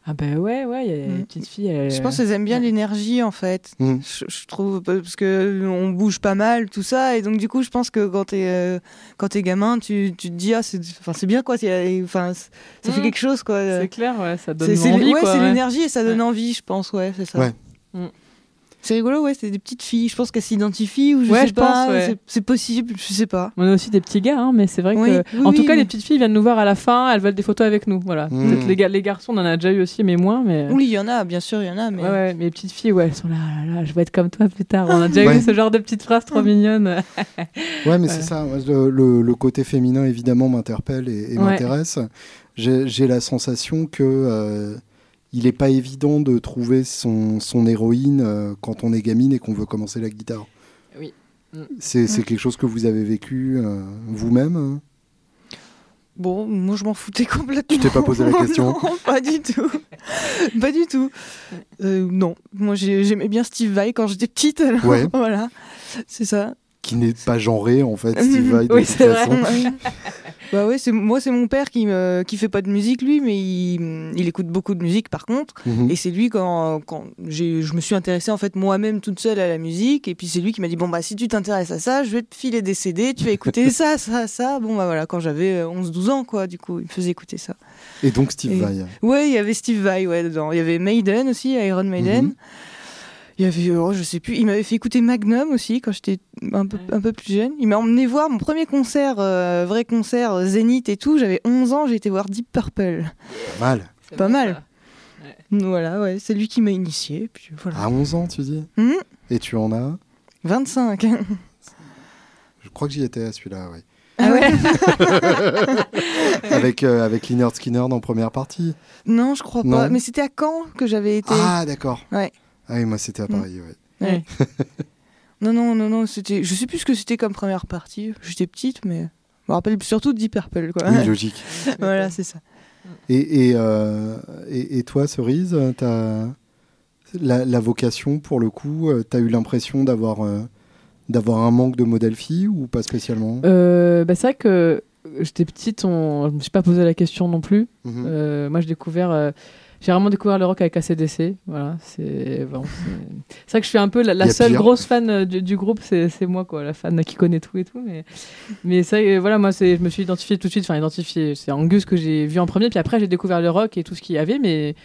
Ah ben ouais, ouais, y a Mm. une petite fille. elle- Je pense qu'elles aiment bien ouais. l'énergie, en fait. Mm. Je, je trouve parce que on bouge pas mal tout ça et donc du coup je pense que quand t'es euh, quand t'es gamin tu, tu te dis ah c'est enfin c'est bien quoi enfin ça fait Mm. quelque chose quoi C'est clair, ouais, ça donne envie, ouais, c'est ouais. l'énergie et ça donne Ouais. envie je pense ouais c'est ça Ouais. C'est rigolo ouais c'est des petites filles je pense qu'elles s'identifient ou je Ouais, sais je pas pense, ouais. c'est- possible je sais pas On a aussi des petits gars, hein, mais c'est vrai Oui, que. oui, en tout oui, cas, les petites filles viennent nous voir à la fin, elles veulent des photos avec nous. Voilà. Mm. Peut-être les, ga- les garçons, on en a déjà eu aussi, mais moins. Mais... oui il y en a bien sûr il y en a mais Ouais, ouais, mais les petites filles, ouais, elles sont là, oh là, là, je vais être comme toi plus tard. On a déjà Ouais. eu ce genre de petites phrases trop mignonnes. Ouais, mais c'est ça. Le, le- le côté féminin, évidemment, m'interpelle et, et Ouais. m'intéresse. J'ai j'ai la sensation que euh, il n'est pas évident de trouver son, son héroïne euh, quand on est gamine et qu'on veut commencer la guitare. Oui. C'est Mm. quelque chose que vous avez vécu euh, vous-même hein? Bon moi je m'en foutais complètement Tu t'es pas posé la question? non pas du tout pas du tout Euh, non moi j'ai- j'aimais bien Steve Vai quand j'étais petite alors Ouais. voilà c'est ça Qui n'est pas genré, en fait, Steve Vai, de Oui, c'est vrai. Bah ouais, c'est moi c'est mon père qui me qui fait pas de musique lui, mais il, il écoute beaucoup de musique par contre. Mhm. Et c'est lui quand quand j'ai je me suis intéressée en fait moi-même toute seule à la musique et puis c'est lui qui m'a dit bon bah si tu t'intéresses à ça, je vais te filer des CD, tu vas écouter ça ça ça. Bon bah voilà, quand j'avais 11 12 ans quoi, du coup, il me faisait écouter ça. Et donc Steve Et- Vai. Ouais, il y avait Steve Vai ouais dedans. Il y avait Maiden aussi, Iron Maiden. Mhm. Il y avait, oh, je sais plus, il m'avait fait écouter Magnum aussi quand j'étais un peu, un peu plus jeune. Il m'a emmené voir mon premier concert, euh, vrai concert, euh, Zénith et tout. J'avais 11 ans, j'ai été voir Deep Purple. Pas mal. C'est Pas mal. Voilà, ouais, c'est lui qui m'a initié. Puis voilà. À 11 ans, tu dis Mhm. Et tu en as 25. Je crois que j'y étais à celui-là, oui. Ah ouais avec, euh, avec Lynyrd Skinner dans première partie. Non, je crois Non. pas. Mais c'était à Caen que j'avais été. Ah, d'accord. Ouais. Ah oui, moi c'était à Paris, ouais. Ouais. non, non, non, non, c'était. Je sais plus ce que c'était comme première partie. J'étais petite, mais je me rappelle surtout de Deep Purple, quoi. Oui, logique. voilà, c'est ça. Et, et, euh, et, et toi, Cerise, t'as la, la vocation, pour le coup, euh, t'as eu l'impression d'avoir euh, d'avoir un manque de modèle fille ou pas spécialement? Euh, bah, C'est vrai que j'étais petite, on... je me suis pas posé la question non plus. Mhm. Euh, moi, j'ai découvert, euh, j'ai vraiment découvert le rock avec ACDC. Voilà, c'est bon, c'est vrai que je suis un peu la, seule pire. grosse fan euh, du, du groupe, c'est moi quoi, la fan qui connaît tout et tout. Mais mais ça, euh, voilà, moi, c'est, je me suis identifié tout de suite. Enfin, identifié, c'est Angus que j'ai vu en premier, puis après j'ai découvert le rock et tout ce qu'il y avait, mais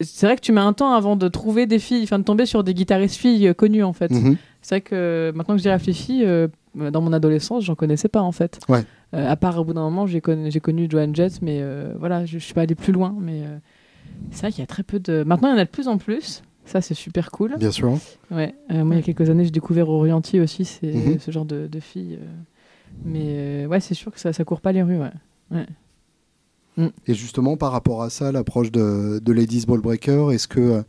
c'est vrai que tu mets un temps avant de trouver des filles, enfin de tomber sur des guitaristes filles euh, connues en fait. Mhm. C'est vrai que maintenant que j'y réfléchis, euh, dans mon adolescence, j'en connaissais pas en fait. Ouais. Euh, à part au bout d'un moment, j'ai connu, connu Joan Jett, mais euh, voilà, je, je suis pas allé plus loin. Mais euh, c'est vrai qu'il y a très peu de. Maintenant, il y en a de plus en plus. Ça, c'est super cool. Bien sûr. Ouais. Euh, moi, il y a quelques années, j'ai découvert Orienti aussi, c'est Mhm. ce genre de, de filles. euh. Mais euh, ouais, c'est sûr que ça, ça court pas les rues. Ouais. Et justement, par rapport à ça, l'approche de, de Ladies Ball Breaker, est-ce que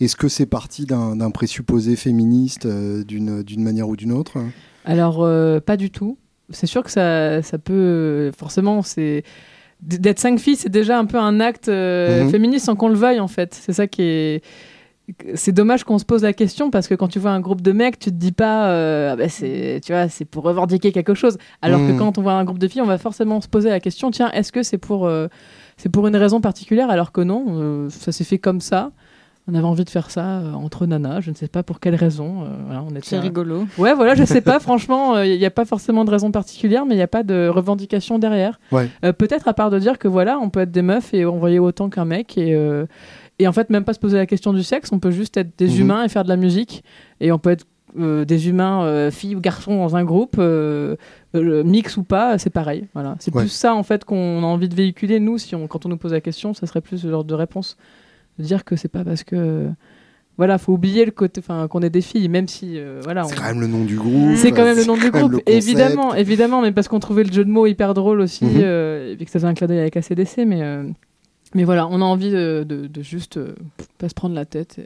est-ce que c'est parti d'un présupposé féministe euh, d'une d'une manière ou d'une autre? Alors, euh, pas du tout. C'est sûr que ça, ça peut. Forcément, c'est. D'être cinq filles, c'est déjà un peu un acte euh, Mhm. féministe sans qu'on le veuille, en fait. C'est ça qui est. C'est dommage qu'on se pose la question parce que quand tu vois un groupe de mecs, tu te dis pas, euh, Ah ben c'est, tu vois, c'est pour revendiquer quelque chose. Alors Mhm. que quand on voit un groupe de filles, on va forcément se poser la question, tiens, est-ce que c'est pour, euh, c'est pour une raison particulière Alors que non, ça s'est fait comme ça. On avait envie de faire ça euh, entre nanas, je ne sais pas pour quelle raison. euh, voilà, on était C'est à- rigolo. Ouais, voilà, je sais pas, franchement, il n'y a pas forcément de raison particulière, mais il n'y a pas de revendication derrière. Ouais. Euh, Peut-être à part de dire que voilà, on peut être des meufs et envoyer autant qu'un mec, et, euh, et en fait, même pas se poser la question du sexe, on peut juste être des Mhm. humains et faire de la musique, et on peut être euh, des humains, euh, filles ou garçons dans un groupe, euh, euh, mix ou pas, c'est pareil. Voilà. C'est Ouais. plus ça, en fait, qu'on a envie de véhiculer, nous, si on, quand on nous pose la question, ça serait plus ce genre de réponse. De dire que c'est pas parce que. Voilà, faut oublier le côté, enfin, qu'on est des filles, même si, euh, voilà, C'est on- quand même le nom du groupe. c'est quand même le nom du groupe, évidemment, évidemment, mais parce qu'on trouvait le jeu de mots hyper drôle aussi, euh, et puis que ça faisait un clin d'œil avec ACDC, mais, euh, mais voilà, on a envie de, de- de juste pas se prendre la tête.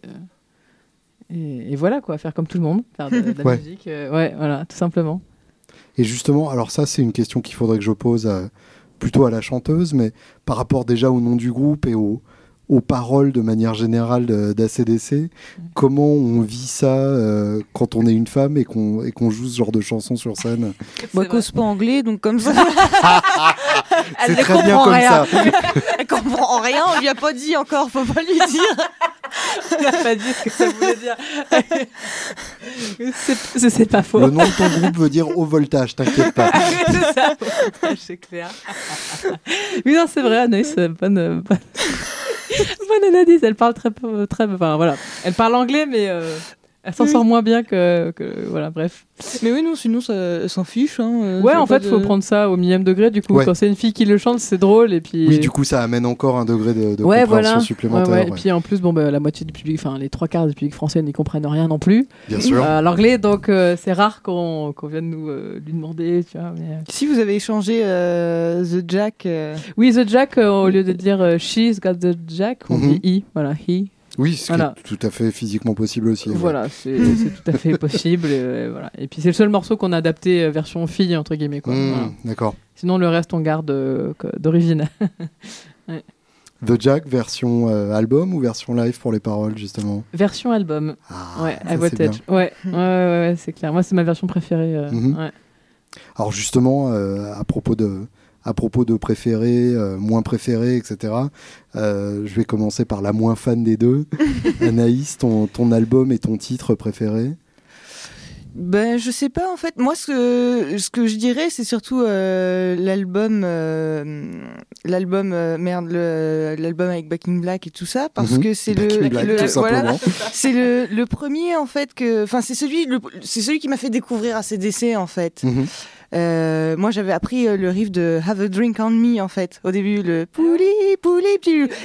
Et, et- et voilà, quoi, faire comme tout le monde, faire de, de la Ouais. musique, ouais, voilà, tout simplement. Et justement, alors ça, c'est une question qu'il faudrait que je pose à- plutôt à la chanteuse, mais par rapport déjà au nom du groupe et au- aux paroles de manière générale d'ACDC, comment on vit ça euh, quand on est une femme et qu'on joue ce genre de chanson sur scène? Moi, cause pas anglais, donc comme ça. C'est Elle ne très bien comprend comme rien. ça. Elle comprend rien, on lui a pas dit encore, faut pas lui dire. On n'a pas dit ce que ça voulait dire. c'est pas faux. Le nom de ton groupe veut dire haut voltage, t'inquiète pas. c'est ça, c'est clair. oui, non, c'est vrai, Anaïs, bonne, bonne, bonne analyse. Elle parle très peu, très, enfin voilà, elle parle anglais, mais euh, elle s'en Oui. sort moins bien que, que- voilà, bref. Mais oui, non, sinon, ça s'en fiche. Hein, euh, Ouais, en fait, faut de- prendre ça au millième degré. Du coup, Ouais. quand c'est une fille qui le chante, c'est drôle, et puis. Oui, du coup, ça amène encore un degré de, de ouais, compréhension voilà. supplémentaire. Ouais, ouais. Et puis en plus, bon, bah, la moitié du public, enfin les trois quarts du public français n'y comprennent rien non plus Bien sûr. à l'anglais, donc euh, c'est rare qu'on qu'on vienne nous euh, lui demander, tu vois. Mais, euh, Si vous avez échangé euh, The Jack. euh, Oui, The Jack, euh, au lieu de dire euh, she's got the Jack, on Mhm. dit he, voilà, he. Oui, ce Voilà. qui est tout à fait physiquement possible aussi. Voilà, c'est c'est tout à fait possible. Et, euh, voilà. et puis c'est le seul morceau qu'on a adapté euh, version fille, entre guillemets. Mmh, Voilà. D'accord. Sinon, le reste, on garde euh, d'origine. The Jack, version euh, album ou version live pour les paroles, justement? Version album. Ah, ouais, c'est. Ouais, ouais, ouais, ouais, c'est clair. Moi, c'est ma version préférée. euh, Mhm. Alors justement, à propos de à propos de préférés, euh, moins préférés, etc. euh, je vais commencer par la moins fan des deux. Anaïs, ton, ton album et ton titre préféré? Ben, je sais pas en fait. Moi, ce que, ce que je dirais, c'est surtout euh, l'album, euh, l'album euh, merde, le- l'album avec Back in Black et tout ça, parce Mhm. que c'est Back le, Black, voilà, c'est le, le premier en fait que, enfin, c'est celui, le- c'est celui qui m'a fait découvrir ACDC en fait. Mhm. Euh, moi, j'avais appris euh, le riff de Have a Drink on Me en fait au début, le pouli pouli.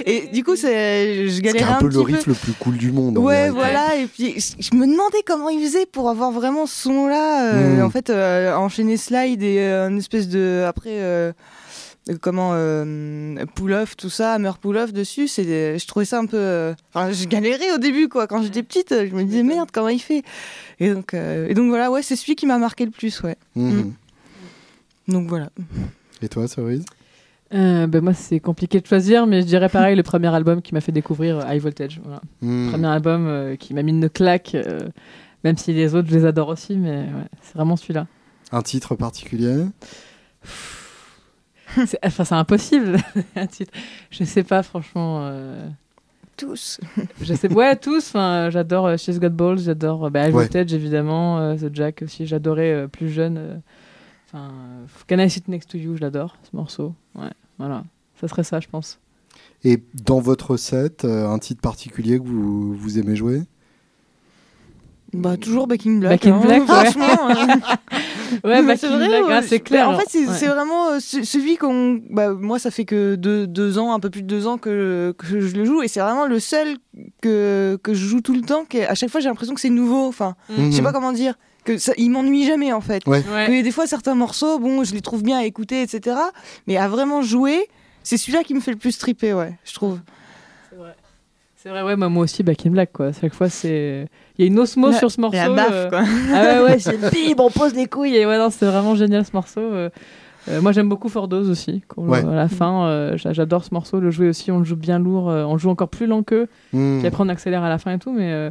Et du coup, c'est, je galérais un un, peu petit le peu. riff le plus cool du monde. Ouais, voilà. Et puis, je me demandais comment il faisait pour avoir vraiment ce son-là. euh, Mm. En fait, euh, enchaîner slide et une espèce de. Après. comment euh, pull off tout ça hammer pull off dessus c'est je trouvais ça un peu euh, enfin je galérais au début quoi quand j'étais petite je me disais merde comment il fait? Et donc euh, et donc voilà ouais c'est celui qui m'a marqué le plus ouais Mhm. Donc voilà Et toi, Cerise Euh, ben moi, c'est compliqué de choisir, mais je dirais pareil, le premier album qui m'a fait découvrir euh, High Voltage. Voilà. Mhm. Premier album euh, qui m'a mis une claque, euh, même si les autres, je les adore aussi, mais ouais, c'est vraiment celui-là. Un titre particulier C'est- Enfin, c'est impossible. un titre. Je sais pas, franchement. euh, tous Je sais, ouais, tous. Enfin, j'adore euh, She's Got Balls, j'adore euh, bah, High Ouais. Voltage évidemment, euh, The Jack aussi. J'adorais euh, plus jeune. Euh, Enfin, euh, Can I Sit Next to You, je l'adore ce morceau. Ouais, voilà, ça serait ça, je pense. Et dans votre set, euh, un titre particulier que vous, vous aimez jouer? Bah toujours Back in Black Back in hein. Black, ouais. franchement euh, Ouais, Mais Back in vrai, Black, ouais. ah, c'est clair. En fait, c'est Ouais. vraiment euh, ce- celui qu'on. Bah, moi, ça fait que deux, deux ans, un peu plus de deux ans que, que je le joue, et c'est vraiment le seul que, que je joue tout le temps. est- à chaque fois, j'ai l'impression que c'est nouveau. Enfin, je sais pas comment dire. Que ça, il m'ennuie jamais en fait. Ouais. Ouais. Que des fois, certains morceaux, bon, je les trouve bien à écouter, etc. Mais à vraiment jouer, c'est celui-là qui me fait le plus triper, ouais, je trouve. C'est vrai. C'est vrai, ouais, moi, moi aussi, Back in Black, quoi. Chaque fois, c'est. Il y a une osmose La- sur ce morceau. La baffe, euh, quoi. Ah ouais, ouais, c'est bim, on pose les couilles. Et ouais, non, c'est vraiment génial ce morceau. euh. Euh, moi, j'aime beaucoup Fordoz aussi. Quand Ouais. À la fin, euh, j'a- j'adore ce morceau. Le jouer aussi, on le joue bien lourd. euh, on le joue encore plus lent qu'eux. Mhm. Puis après, on accélère à la fin et tout. Mais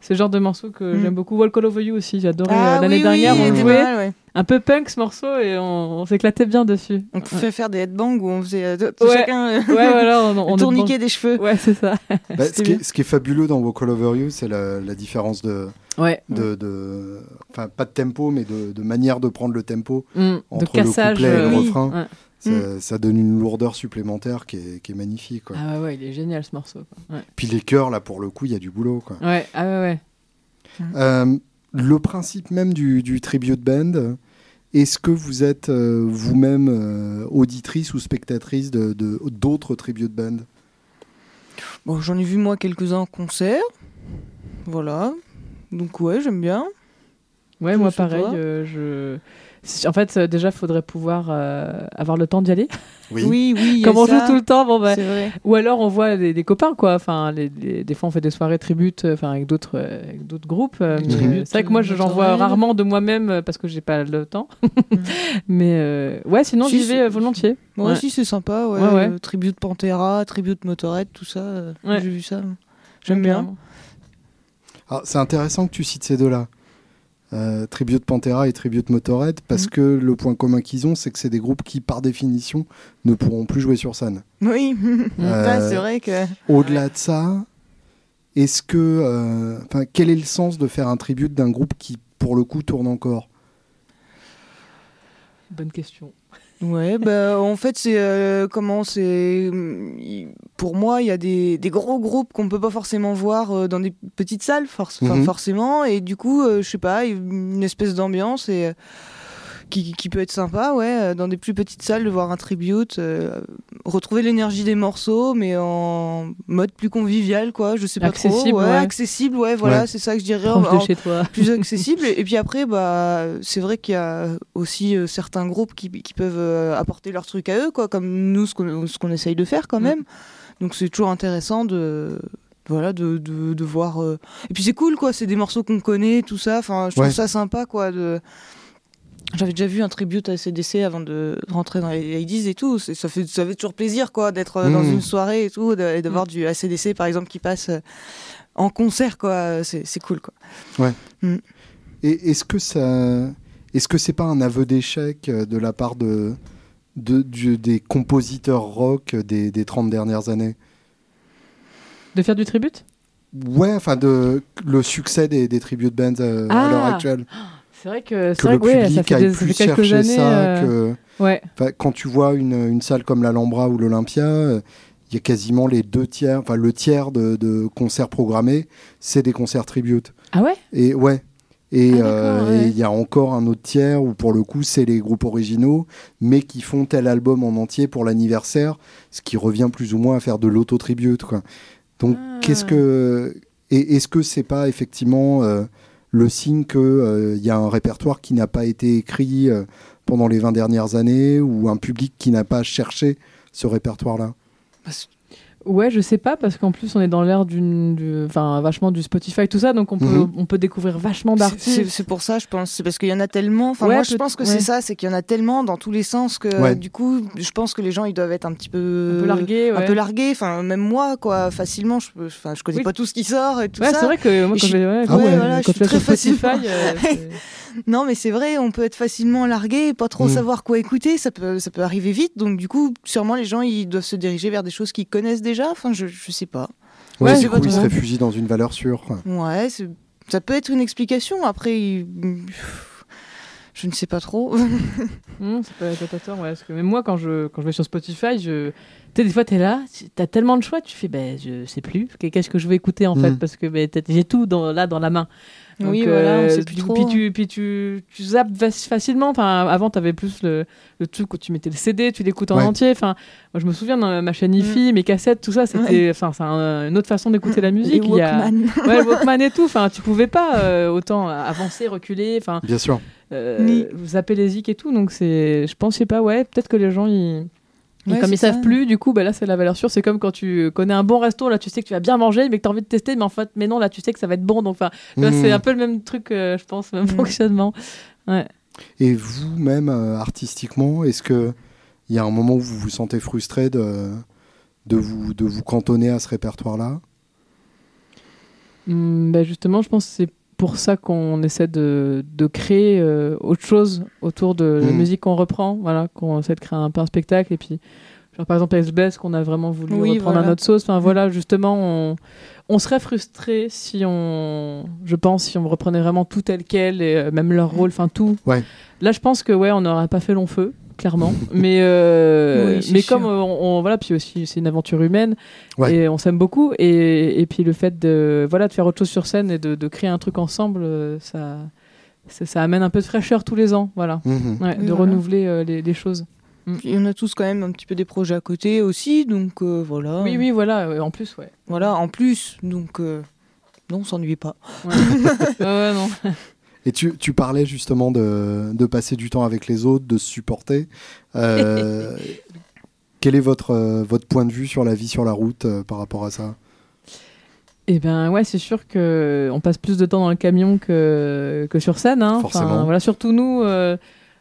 euh, c'est le genre de morceau que Mm. j'aime beaucoup. Walk All Over You aussi, j'adorais. Ah euh, L'année oui, dernière, oui, on le jouait. pas mal, ouais. Un peu punk ce morceau et on, on s'éclatait bien dessus. On Ouais. pouvait faire des headbangs où on faisait euh, Ouais. chacun euh, Ouais, voilà, on, on le tourniquet des cheveux. Ouais, c'est ça. Bah, ce, qui est, bien. ce qui est fabuleux dans Walk All Over You, c'est la, la différence de, Ouais. de, de- enfin pas de tempo, mais de, de manière de prendre le tempo. Mm, de Entre le cassage. couplet et le euh, refrain. ouais. Ça, ça donne une lourdeur supplémentaire qui est, qui est magnifique. Quoi. Ah ouais, ouais, il est génial ce morceau. quoi. Ouais. Puis les chœurs, là, pour le coup, il y a du boulot. Quoi. Ouais, ah ouais, ouais. Euh, le principe même du, du tribute band, est-ce que vous êtes euh, vous-même euh, auditrice ou spectatrice de de- d'autres tribute bands? Bon, j'en ai vu moi quelques-uns en concert. Voilà. Donc ouais, j'aime bien. Ouais, Je moi pareil. euh, je... En fait, euh, déjà, faudrait pouvoir euh, avoir le temps d'y aller. Oui, oui. il a Comme on joue tout le temps, bon bah. C'est vrai. Ou alors on voit des, des copains, quoi. Enfin, les, les- des fois on fait des soirées tributes, euh, enfin avec d'autres, euh, d'autres groupes. mais, c'est vrai que moi je- j'en vois rarement de moi-même parce que j'ai pas le temps. mais euh, ouais, sinon Si, j'y vais volontiers. Moi Ouais. aussi, c'est sympa. Ouais. Ouais, ouais. Euh, Tribute Pantera, Tribute Motorhead, tout ça. euh, Ouais. J'ai vu ça. J'aime bien. Carrément. Ah, C'est intéressant que tu cites ces deux-là. Euh, Tribute Pantera et Tribute Motorhead, parce Mhm. que le point commun qu'ils ont, c'est que c'est des groupes qui, par définition, ne pourront plus jouer sur scène. Oui. Euh, Ouais, c'est vrai que. Au-delà de ça, est-ce que, euh, enfin, quel est le sens de faire un tribute d'un groupe qui, pour le coup, tourne encore? Bonne question. Ouais, bah, en fait, c'est euh, comment c'est. Pour moi, il y a des, des gros groupes qu'on peut pas forcément voir euh, dans des petites salles, forc- enfin, Mhm. forcément, et du coup, euh, je sais pas, une espèce d'ambiance et euh, qui, qui peut être sympa, ouais, euh, dans des plus petites salles de voir un tribute, euh, retrouver l'énergie des morceaux, mais en mode plus convivial, quoi. Je sais pas Accessible, trop, ouais, ouais. accessible, ouais, voilà, Ouais. c'est ça que je dirais. En- de chez toi. plus accessible. Et puis après, bah, c'est vrai qu'il y a aussi euh, certains groupes qui, qui peuvent euh, apporter leur truc à eux, quoi, comme nous, ce qu'on ce qu'on essaye de faire quand même. Donc c'est toujours intéressant de voilà de, de, de voir euh, et puis c'est cool quoi c'est des morceaux qu'on connaît tout ça enfin je trouve Ouais. ça sympa quoi de j'avais déjà vu un tribute à CDC avant de rentrer dans les 80s et tout. Ça fait ça fait toujours plaisir quoi d'être euh, dans Mm. une soirée et tout de- et d'avoir du ACDC par exemple qui passe euh, en concert quoi. C'est cool quoi. Et est-ce que ça, est-ce que c'est pas un aveu d'échec euh, de la part de, de- du- des compositeurs rock des, des 30 dernières années? De faire du tribute? Ouais, enfin de le succès des, des tribute bands euh, à Ah, l'heure actuelle. C'est vrai que Que vrai le que ouais, ça public fait, aille des, plus chercher années. ça. euh, que- Ouais. quand tu vois une, une salle comme l'Alhambra ou l'Olympia, il y a quasiment les deux tiers, enfin le tiers de, de concerts programmés, c'est des concerts tribute. Ah ouais? Et ouais. Et Ah, euh, ouais. il y a encore un autre tiers où pour le coup c'est les groupes originaux, mais qui font tel album en entier pour l'anniversaire, ce qui revient plus ou moins à faire de l'auto-tribute. Donc Ah. qu'est-ce que... Et est-ce que c'est pas effectivement euh, le signe qu'il y a un répertoire qui n'a pas été écrit euh, pendant les 20 dernières années ou un public qui n'a pas cherché ce répertoire-là? Ouais, je sais pas, parce qu'en plus, on est dans l'ère d'une. du- Enfin, vachement du Spotify, tout ça, donc on peut, Mhm. on peut découvrir vachement d'artistes. c'est pour ça, je pense. C'est parce qu'il y en a tellement. Enfin, Ouais, moi, je pense que ouais. c'est ça, c'est qu'il y en a tellement dans tous les sens que Ouais. du coup, je pense que les gens, ils doivent être un petit peu. Un peu largués, Un ouais. peu largués. Enfin, même moi, quoi, facilement, je, peux- enfin, je connais Oui. pas tout ce qui sort et tout Ouais, ça. c'est vrai que moi, quand je. Ouais, quand- ouais, suis très Spotify. euh, Non, mais c'est vrai, on peut être facilement largué et pas trop Mm. savoir quoi écouter. Ça peut, ça peut arriver vite. Donc, du coup, sûrement, les gens, ils doivent se diriger vers des choses qu'ils connaissent déjà. Enfin, je, je sais pas. Ouais, Ouais, du coup, ils se réfugient dans une valeur sûre. Ouais, ça peut être une explication. Après, il- je ne sais pas trop. Hum, ça peut être tort, ouais. Parce que même moi, quand je, quand je vais sur Spotify, je... tu sais, des fois, tu es là, tu as tellement de choix, tu fais, ben, je sais plus, qu'est-ce que je vais écouter en fait, Mhm. parce que ben, t'as- j'ai tout dans, là dans la main. Oui, voilà, on euh, sait plus du- trop. Puis tu, puis tu, tu zappes fac- facilement. Enfin, avant, tu avais plus le, le truc où tu mettais le CD, tu l'écoutes en Ouais. entier. Enfin, moi, je me souviens dans ma chaîne IFI, mes cassettes, tout ça, c'était, enfin, c'est un- une autre façon d'écouter la musique. Les Il y a- Walkman. Ouais, Walkman et tout. Enfin, tu pouvais pas euh, autant avancer, reculer. Enfin, Bien sûr. euh, Ni- zapper les zik et tout. Donc c'est, je pensais pas, ouais, peut-être que les gens ils, et Ouais, comme ils savent ça. plus, du coup, bah là c'est la valeur sûre. C'est comme quand tu connais un bon resto, là tu sais que tu vas bien manger, mais que tu as envie de tester, mais en fait, mais non, là tu sais que ça va être bon. Donc enfin, là, c'est un peu le même truc, euh, je pense, même Mhm. fonctionnement. Et vous-même, euh, artistiquement, est-ce que il y a un moment où vous vous sentez frustré de, de, vous, de vous cantonner à ce répertoire-là? Bah, justement, je pense que c'est pour ça qu'on essaie de, de créer euh, autre chose autour de la Mhm. musique qu'on reprend. Voilà, qu'on essaie de créer un peu un spectacle. Et puis, genre, par exemple, SBS, qu'on a vraiment voulu Oui, reprendre à voilà. notre sauce. Enfin, voilà, justement, on, on serait frustré si on, je pense, si on reprenait vraiment tout tel quel, et euh, même leur rôle, enfin tout. Ouais. Là, je pense que, ouais, on n'aurait pas fait long feu. Clairement, mais euh, Oui, mais sûr. comme euh, on, on- voilà, puis aussi c'est une aventure humaine Ouais. et on s'aime beaucoup et, et puis le fait de voilà de faire autre chose sur scène et de, de créer un truc ensemble, euh, ça, ça ça amène un peu de fraîcheur tous les ans, voilà, Mhm. Ouais, Oui, de voilà. renouveler euh, les, les choses. Puis on a tous quand même un petit peu des projets à côté aussi, donc euh, voilà. Oui, oui, voilà. en plus, ouais. Voilà, en plus, donc euh, non, on s'ennuie pas. Ouais, non. Et tu, tu parlais justement de, de passer du temps avec les autres, de se supporter. Euh, quel est votre, euh, votre point de vue sur la vie sur la route euh, par rapport à ça? Eh ben ouais, c'est sûr que on passe plus de temps dans le camion que, que sur scène. Hein. Enfin, Forcément. voilà, surtout nous, euh,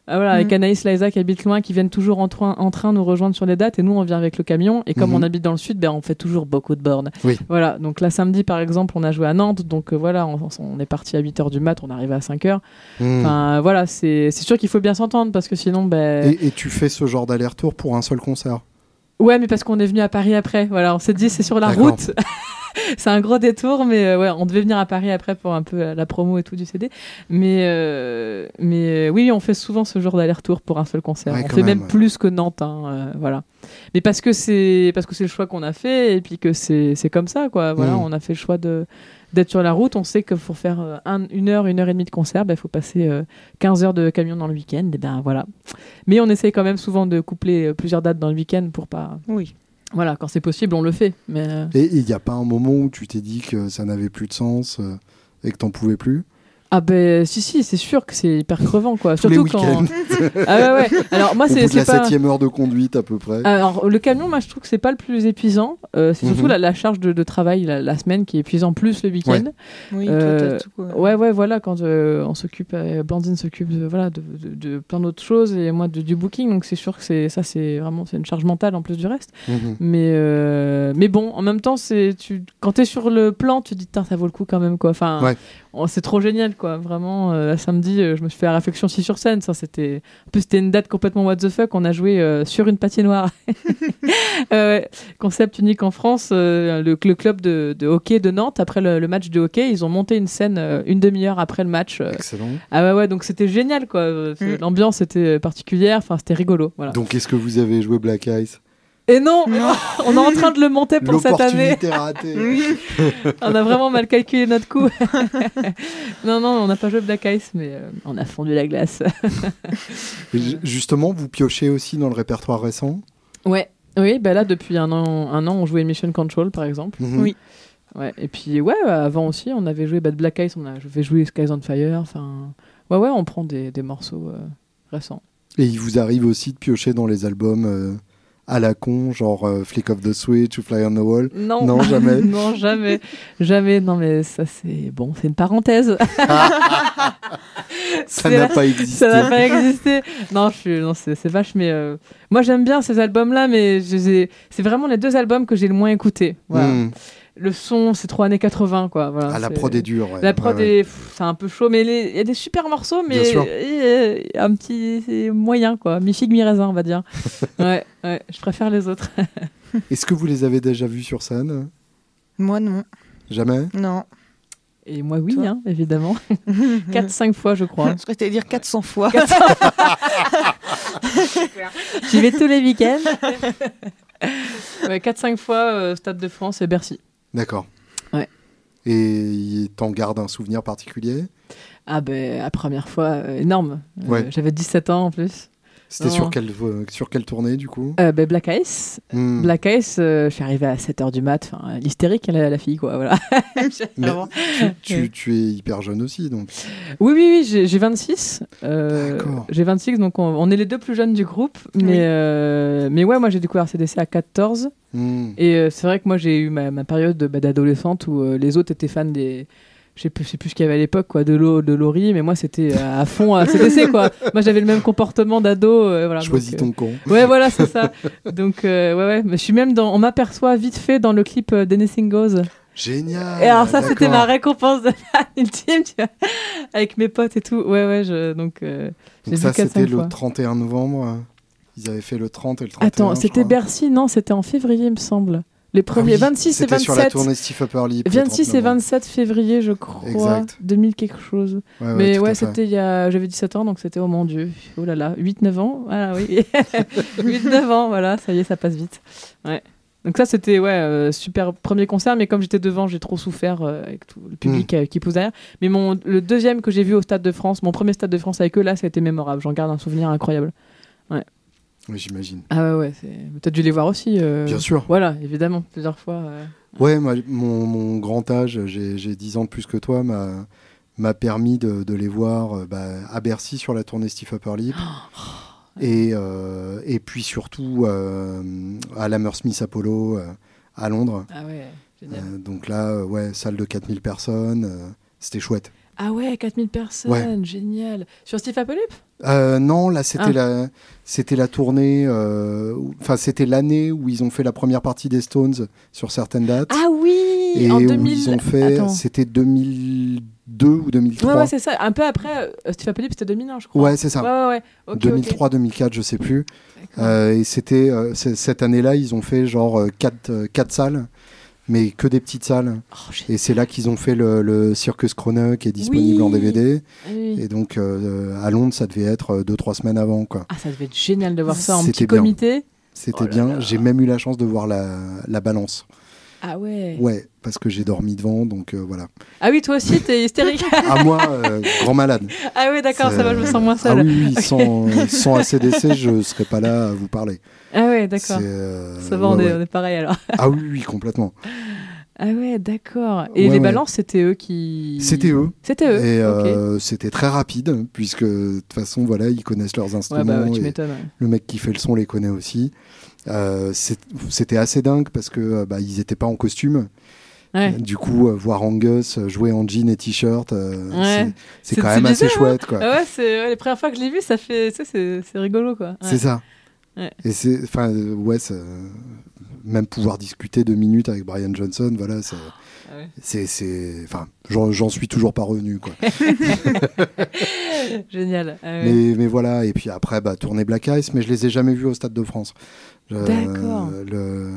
ah, voilà, avec Mhm. Anaïs, Liza qui habitent loin, qui viennent toujours en train, en train nous rejoindre sur les dates, et nous on vient avec le camion. Et comme on habite dans le sud, ben, on fait toujours beaucoup de bornes. Oui. Voilà, donc là samedi par exemple, on a joué à Nantes, donc euh, voilà, on, on est parti à 8h du mat, on est arrivé à 5h. Mhm. Enfin voilà, c'est c'est sûr qu'il faut bien s'entendre parce que sinon, ben. et, et tu fais ce genre d'aller-retour pour un seul concert? Ouais, mais parce qu'on est venu à Paris après. Voilà, on s'est dit c'est sur la route. c'est un gros détour, mais euh, ouais, on devait venir à Paris après pour un peu euh, la promo et tout du CD. Mais euh, mais euh, oui, on fait souvent ce genre d'aller-retour pour un seul concert. Ouais, on fait même, même ouais. plus que Nantes, hein, euh, voilà. Mais parce que c'est parce que c'est le choix qu'on a fait et puis que c'est c'est comme ça quoi. Voilà, Mm. on a fait le choix de d'être sur la route. On sait que pour faire euh, un- une heure, une heure et demie de concert, il faut passer euh, 15 heures de camion dans le week-end. Et ben voilà. Mais on essaye quand même souvent de coupler euh, plusieurs dates dans le week-end pour pas Oui. voilà, quand c'est possible, on le fait. Mais euh, Et il n'y a pas un moment où tu t'es dit que ça n'avait plus de sens euh, et que t'en pouvais plus? Ah ben si si, c'est sûr que c'est hyper crevant quoi. Tous les Surtout quand. Ah ouais ouais. Alors moi c'est la pas. septième heure de conduite à peu près. Alors le camion, moi je trouve que c'est pas le plus épuisant. Euh, c'est surtout Mhm. la, la charge de, de travail la, la semaine qui est épuisant plus le week-end. Oui, Euh, tout, quoi. Ouais ouais voilà quand euh, on s'occupe, euh, Blandine s'occupe de, voilà de, de- de plein d'autres choses et moi de- du booking. Donc c'est sûr que c'est ça c'est vraiment c'est une charge mentale en plus du reste. Mhm. Mais, euh, mais bon, en même temps, c'est tu quand t'es sur le plan, tu te dis ça vaut le coup quand même quoi. Enfin, Ouais. oh, c'est trop génial quoi. Vraiment, euh, samedi, euh, je me suis fait la réflexion aussi sur scène. Ça, c'était en plus c'était une date complètement what the fuck. On a joué euh, sur une patinoire. Euh, concept unique en France. euh, le, le club de, de hockey de Nantes après le, le match de hockey, ils ont monté une scène euh, une demi-heure après le match. euh. Excellent. ah ouais ouais, donc c'était génial quoi. Mm. L'ambiance était particulière. Enfin, c'était rigolo. Voilà. Donc est-ce que vous avez joué Black Ice Et non, on est en train de le monter pour cette année. Ratée. On a vraiment mal calculé notre coup. non, non, on n'a pas joué Black Ice, mais euh, on a fondu la glace. Justement, vous piochez aussi dans le répertoire récent? Ouais. Oui, bah là, depuis un an, un an, on jouait Mission Control, par exemple. Mhm. Oui. Ouais. Et puis, ouais, avant aussi, on avait joué de Black Ice, on avait joué Skies on Fire. Enfin, ouais, ouais, on prend des, des morceaux euh, récents. Et il vous arrive aussi de piocher dans les albums euh, à la con, genre euh, Flick of the Switch ou Fly on the Wall Non, Non, jamais. non, jamais. jamais. Non, mais ça, c'est bon, c'est une parenthèse. Ça n'a pas existé. Ça n'a pas existé. Non, je suis, non, c'est, vache, mais euh, moi j'aime bien ces albums-là, mais c'est vraiment les deux albums que j'ai le moins écoutés. Voilà. Hmm. Le son, c'est trop années 80, quoi. Voilà, Ah, la prod est dure. ouais. La prod Ouais, ouais. est, pff, c'est un peu chaud, mais les- il y a des super morceaux, mais Bien sûr. un petit, moyen, quoi. Mi figue mi raisin, on va dire. ouais, ouais, je préfère les autres. Est-ce que vous les avez déjà vus sur scène? Moi, non. Jamais? Non. Et moi, oui, hein, évidemment. 4-5 fois, je crois. Je crois que dire 400 fois. J'y vais tous les week-ends. ouais, 4-5 fois, euh, Stade de France et Bercy. D'accord. Ouais. Et t'en gardes un souvenir particulier? Ah ben, la première fois, euh, énorme. Euh, Ouais. J'avais 17 ans en plus. C'était sur quelle, euh, sur quelle tournée du coup? Euh, ben, Black Ice. Hmm. Black Ice, euh, je suis arrivée à 7h du mat. L'hystérique, la, la fille, quoi. Voilà. Vraiment. tu, tu- tu es hyper jeune aussi, donc. Oui, oui, oui, j'ai j'ai 26. Euh, D'accord. j'ai 26, donc on, on est les deux plus jeunes du groupe. Mais, Oui. euh, mais ouais, moi j'ai découvert CDC à 14. Hmm. Et euh, c'est vrai que moi j'ai eu ma, ma période de- bah, d'adolescente où euh, les autres étaient fans des. Je sais plus, je sais plus ce qu'il y avait à l'époque, quoi, de, l'eau, de Laurie, mais moi c'était euh, à fond à CDC, quoi. moi j'avais le même comportement d'ado. euh, voilà, Choisis donc, euh, ton con. Ouais, voilà, c'est ça. Donc, euh, ouais, ouais. Mais je suis même dans. On m'aperçoit vite fait dans le clip euh, d'Anything Goes. Génial. Et alors, ça, c'était ma récompense de ultime, tu vois. Avec mes potes et tout. Ouais, ouais, je. Donc, euh, Donc ça, 4-5 c'était le fois. 31 novembre. Ils avaient fait le 30 et le 31. Attends, c'était. Bercy, non C'était en février, il me semble. Les Ah premiers, oui, 26 et C'était sur la 27. tournée Steve Upper Lip. le 26 30 et novembre. 27 février, je crois. Exact. 2000 quelque chose. Ouais, ouais, Mais ouais, c'était il y a. J'avais 17 ans, donc c'était, oh mon dieu. Oh là là, 8-9 ans. Voilà, oui. 8-9 ans, voilà, ça y est, ça passe vite. Ouais. Donc ça, c'était, ouais, euh, super premier concert, mais comme j'étais devant, j'ai trop souffert euh, avec tout le public euh, qui pousse derrière. Mais mon, le deuxième que j'ai vu au Stade de France, mon premier Stade de France avec eux, là, ça a été mémorable. J'en garde un souvenir incroyable. Oui, j'imagine. Ah ouais, ouais, c'est... T'as dû les voir aussi. euh, Bien sûr. Voilà, évidemment, plusieurs fois. euh. Ouais, moi, mon, mon grand âge, j'ai j'ai 10 ans de plus que toi, m'a permis de, de les voir euh, bah, à Bercy sur la tournée Steve Upper Lip. et, euh, et puis surtout à l'Hammersmith Apollo à Londres. Ah ouais, génial. Donc là, ouais, salle de 4000 personnes. C'était chouette. Ah ouais, 4000 personnes, génial. Sur Steve Euh, non, là c'était Ah. la c'était la tournée, euh, enfin c'était l'année où ils ont fait la première partie des Stones sur certaines dates Ah oui et En où 2000. ils ont fait, c'était 2002 ou 2003. Ouais, ouais, c'est ça. Un peu après, euh, Steve Apolip, c'était 2001, je crois. Ouais, c'est ça. Ouais, ouais, ouais. Ok, ok. 2003, 2004, je sais plus. Euh, et c'était cette année-là, ils ont fait genre 4 quatre salles, mais que des petites salles. Oh, Et c'est là qu'ils ont fait le, le Circus Chrono qui est disponible Oui. en DVD. Oui. Et donc euh, à Londres, ça devait être 2-3 semaines avant, quoi. Ah, ça devait être génial de voir ça en petit bien. comité. C'était Oh bien. J'ai même eu la chance de voir la, la balance. Ah ouais. Ouais, parce que j'ai dormi devant, donc euh, voilà. Ah oui, toi aussi, t'es hystérique. À moi, euh, grand malade. ah oui, d'accord, ça va, je me sens moins Ah seule. oui, oui, sans, sans ACDC, je serais pas là à vous parler. Ah ouais, d'accord. Euh, Ça va, ouais, on, est, ouais. on est pareil alors. Ah oui, oui, complètement. Ah ouais, d'accord. Et Ouais, les balances, c'était eux qui. C'était eux. C'était eux. Et c'était très rapide, puisque de toute façon, voilà, ils connaissent leurs Ouais, instruments. bah tu et le mec qui fait le son les connaît aussi. Euh, c'était assez dingue parce que euh, bah, ils n'étaient pas en costume. Ouais. Du coup, euh, voir Angus jouer en jean et t-shirt, euh, Ouais. c'est- quand même assez bizarre, chouette. Quoi. Ouais, les premières fois que je l'ai vu, ça fait, c'est rigolo quoi. C'est ça. Et c'est, enfin, ouais, même pouvoir discuter deux minutes avec Brian Johnson, voilà. C'est, c'est, enfin, j'en, j'en suis toujours pas revenu, quoi. Génial. Ah ouais. mais, mais voilà, et puis après, bah, tourner Black Ice, mais je les ai jamais vus au Stade de France. Euh, D'accord. le,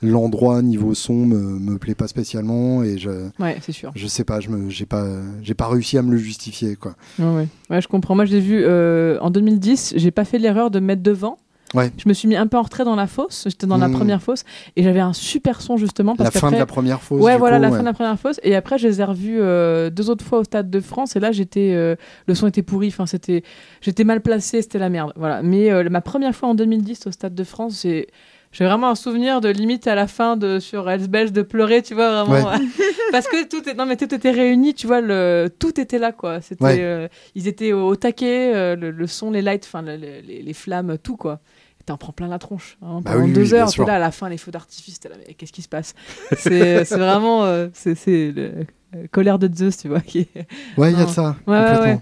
l'endroit niveau son me, me plaît pas spécialement et je, Ouais, c'est sûr. je sais pas, je me, j'ai pas, j'ai pas réussi à me le justifier, quoi. Ouais, ouais. Ouais, je comprends. Moi, je l'ai vu euh, en 2010. J'ai pas fait l'erreur de me mettre devant. Ouais. Je me suis mis un peu en retrait dans la fosse. J'étais dans la Mm. première fosse et j'avais un super son justement parce La fin de la première fosse. Ouais, voilà, coup, la ouais. fin de la première fosse. Et après, je les ai revus euh, deux autres fois au Stade de France. Et là, j'étais, euh, le son était pourri. Enfin, c'était, j'étais mal placé. C'était la merde. Voilà. Mais euh, ma première fois en 2010 au Stade de France, j'ai, j'ai vraiment un souvenir de limite à la fin de sur Els Belge de pleurer, tu vois vraiment. Parce que tout, est, non mais tout était réuni, tu vois, le, tout était là quoi. C'était, Ouais. euh, ils étaient au, au taquet, euh, le, le son, les lights, enfin le- le- les, les flammes, tout quoi. T'en prends plein la tronche. hein. Bah Pendant oui, deux oui, heures, t'es là à la fin, les feux d'artifice, t'es là, mais qu'est-ce qui se passe C'est vraiment, euh, c'est le euh, colère de Zeus, tu vois. Qui est- Ouais, il y a de ça. Ouais, complètement. ouais.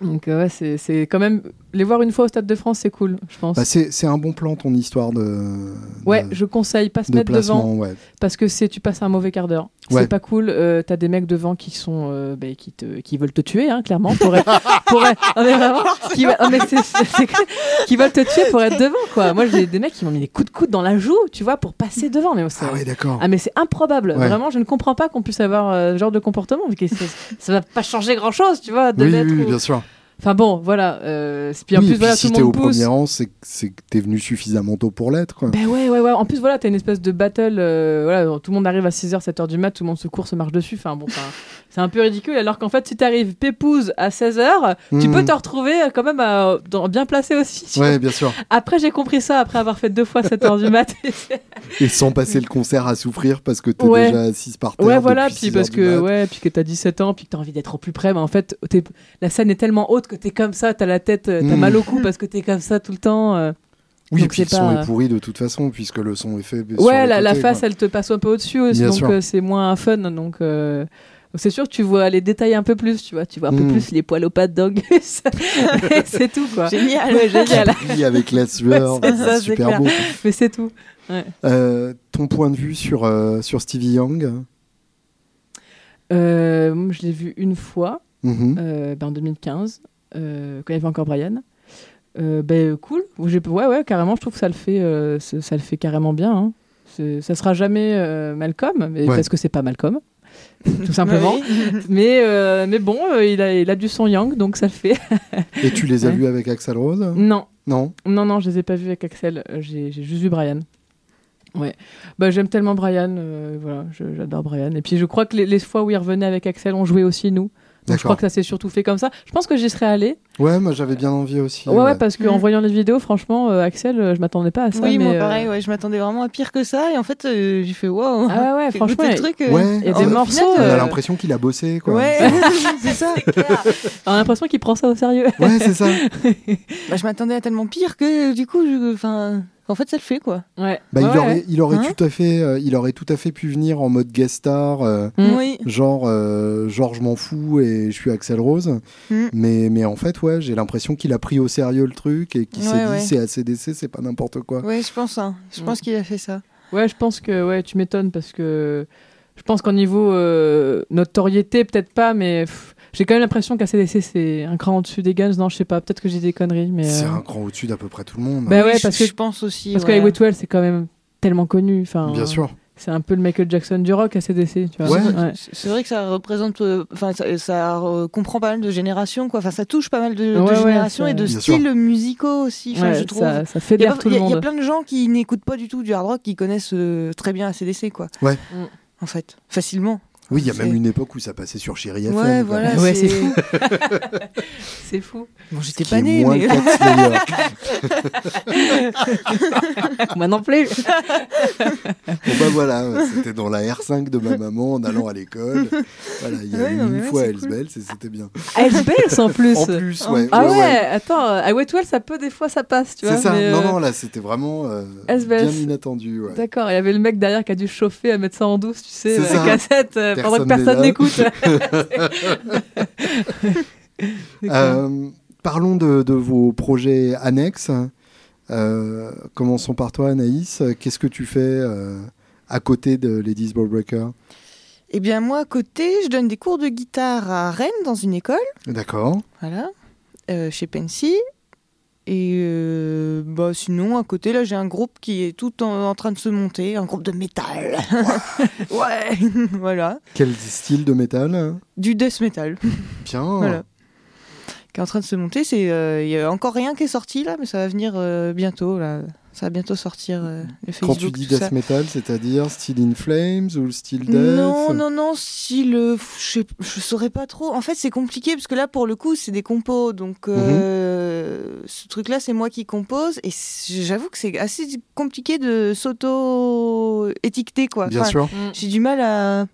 Donc euh, ouais, c'est quand même les voir une fois au Stade de France, c'est cool, je pense. Bah, c'est un bon plan ton histoire de. ouais, de, je conseille pas se de mettre devant ouais. parce que c'est tu passes un mauvais quart d'heure. Ouais. C'est pas cool. euh, T'as des mecs devant qui sont euh, ben, qui te qui veulent te tuer, hein, clairement, pour être, pour être- non, mais vraiment, qui, non, mais qui veulent te tuer pour être devant, quoi. Moi, j'ai des mecs qui m'ont mis des coups de coude dans la joue, tu vois, pour passer devant. Mais Ah ouais, d'accord. ah mais c'est improbable, Ouais. vraiment je ne comprends pas qu'on puisse avoir euh, ce genre de comportement, ça, ça va pas changer grand chose, tu vois, de oui, oui, bien sûr. Enfin bon, voilà, euh, puis en oui, plus et puis voilà, si tout t'es le au monde pousse. premier rang, c'est que- t'es venu suffisamment tôt pour l'être. Ben ouais, ouais, ouais. En plus, voilà, t'as une espèce de battle. euh, voilà, tout le monde arrive à 6h, 7h du mat, tout le monde se court, se marche dessus. Enfin, bon, c'est un peu ridicule. Alors qu'en fait, si t'arrives pépouze à 16h, tu peux te retrouver euh, quand même à- dans- bien placé aussi. vois. Ouais, bien sûr. Après, j'ai compris ça après avoir fait deux fois 7h du mat. Et sans passer le concert à souffrir parce que t'es Ouais. déjà assise par terre. ouais, voilà, puis 6 parce que, ouais, puis que t'as 17 ans, puis que t'as envie d'être au plus près. Mais en fait, la scène est tellement haute que t'es comme ça, t'as la tête, euh, t'as Mhm. mal au cou parce que t'es comme ça tout le temps. euh. Oui, Donc et puis le c'est son est pourri de toute façon puisque le son est fait. Ouais, la, face, quoi. elle te passe un peu au-dessus aussi, Bien donc euh, c'est moins fun. Donc euh, c'est sûr que tu vois les détails un peu plus, tu vois, tu vois un peu Mm. plus les poils aux pattes d'Angus. C'est tout quoi. Génial. Ouais, génial. Avec la sueur, Ouais, ça, super clair. beau. Mais c'est tout. Euh, ton point de vue sur, euh, sur Stevie Young? Euh, je l'ai vu une fois, Mhm. euh, ben, en 2015, euh, quand il y avait encore Brian. Euh, ben cool. Ouais, ouais, carrément. Je trouve que ça le fait, euh, ça le fait carrément bien. hein. Ça sera jamais euh, Malcolm, mais Ouais. parce que c'est pas Malcolm, tout simplement. Oui. Mais, euh, mais bon, euh, il, a, il a du son Young, donc ça le fait. Et tu les as Ouais. vus avec Axel Rose? Non, Non? Non, non, je les ai pas vus avec Axel. euh, J'ai juste vu Brian. Ouais. Bah, j'aime tellement Brian. euh, voilà, j'adore Brian. Et puis je crois que les, les fois où il revenait avec Axel, on jouait aussi nous. Donc je crois que ça s'est surtout fait comme ça. Je pense que j'y serais allé. Ouais, moi j'avais bien envie aussi. Ouais, ouais, parce qu'en Mm. voyant les vidéos, franchement, euh, Axel, euh, je m'attendais pas à ça. Oui, mais, moi euh, pareil, ouais, je m'attendais vraiment à pire que ça et en fait euh, j'ai fait wow. Ah ouais, franchement, il- truc. euh, Ouais, Il y a des final, morceaux, On a l'impression qu'il a bossé, quoi. Ouais, c'est ça. on a l'impression qu'il prend ça au sérieux. Ouais, c'est ça. Bah, je m'attendais à tellement pire que du coup, je- enfin, en fait, ça le fait quoi. Ouais. Bah, Ouais, il ouais. aurait, il aurait Hein tout à fait, euh, il aurait tout à fait pu venir en mode guest star, euh, Mm. Oui. genre, euh, genre je m'en fous et je suis Axel Rose. Mm. Mais, mais en fait, ouais, j'ai l'impression qu'il a pris au sérieux le truc et qu'il s'est Ouais, dit c'est ACDC, c'est pas n'importe quoi. Ouais, je pense. hein. Je pense qu'il a fait ça. Ouais, je pense que ouais, tu m'étonnes parce que je pense qu'en niveau euh, notoriété, peut-être pas, mais pff, j'ai quand même l'impression qu'ACDC c'est un cran au-dessus des Guns. Non, je sais pas, peut-être que j'ai des conneries, mais. C'est euh, un cran au-dessus d'à peu près tout le monde. Bah ouais, parce que- je pense aussi. Parce ouais. que Highway 12 c'est quand même tellement connu. Enfin, Bien sûr. C'est un peu le Michael Jackson du rock ACDC, tu vois. Ouais. Ouais. C'est- vrai que ça représente, euh, enfin, ça, ça, euh, comprend pas mal de générations, quoi. Enfin, ça touche pas mal de, de Ouais, ouais, générations et de styles musicaux aussi. Je trouve. ça, ça Il y, a fédère pas- tout il y le a- il y a monde. plein de gens qui n'écoutent pas du tout du hard rock, qui connaissent euh, très bien ACDC, quoi. Ouais. Mm. En fait, facilement. Oui, il y a même une époque où ça passait sur Chéri FM. Ouais, voilà. Ouais, c'est fou. c'est fou. Bon, j'étais pas née, mais. Moi non plus. Bon bah voilà, c'était dans la R5 de ma maman en allant à l'école. Voilà, il y a Ouais, eu une ouais, fois Hells et c'était bien. Hells Bells en plus. En plus, ouais. Ah ouais, ouais, attends, Highway 12 ça peut des fois ça passe, tu vois. C'est ça. mais, Non, euh, non, là, c'était vraiment euh, bien inattendu. Ouais. D'accord, il y avait le mec derrière qui a dû chauffer à mettre ça en douce, tu sais, la cassette, euh, pendant que Personne n'écoute. Euh, parlons de, de vos projets annexes. Euh, commençons par toi, Anaïs. Qu'est-ce que tu fais euh, à côté de Ladies Ball Breaker? Eh bien, moi, à côté, je donne des cours de guitare à Rennes, dans une école. D'accord. Voilà. Euh, chez Pensy. Et euh, bah, sinon, à côté, là, j'ai un groupe qui est tout en, en train de se monter, un groupe de métal. ouais, voilà. Quel style de métal Du death metal. Bien. Voilà. qui est en train de se monter. C'est, euh, il y a encore rien qui est sorti là, mais ça va venir euh, bientôt là. Ça va bientôt sortir euh, le Quand Facebook. tu dis death ça. metal, c'est-à-dire Steel in Flames ou Steel Death Non, non, non, si le. Je, je saurais pas trop. En fait, c'est compliqué parce que là, pour le coup, c'est des compos. Donc, Mhm. euh, ce truc-là, c'est moi qui compose. Et j'avoue que c'est assez compliqué de s'auto-étiqueter, quoi. Bien Enfin, sûr. J'ai du mal à.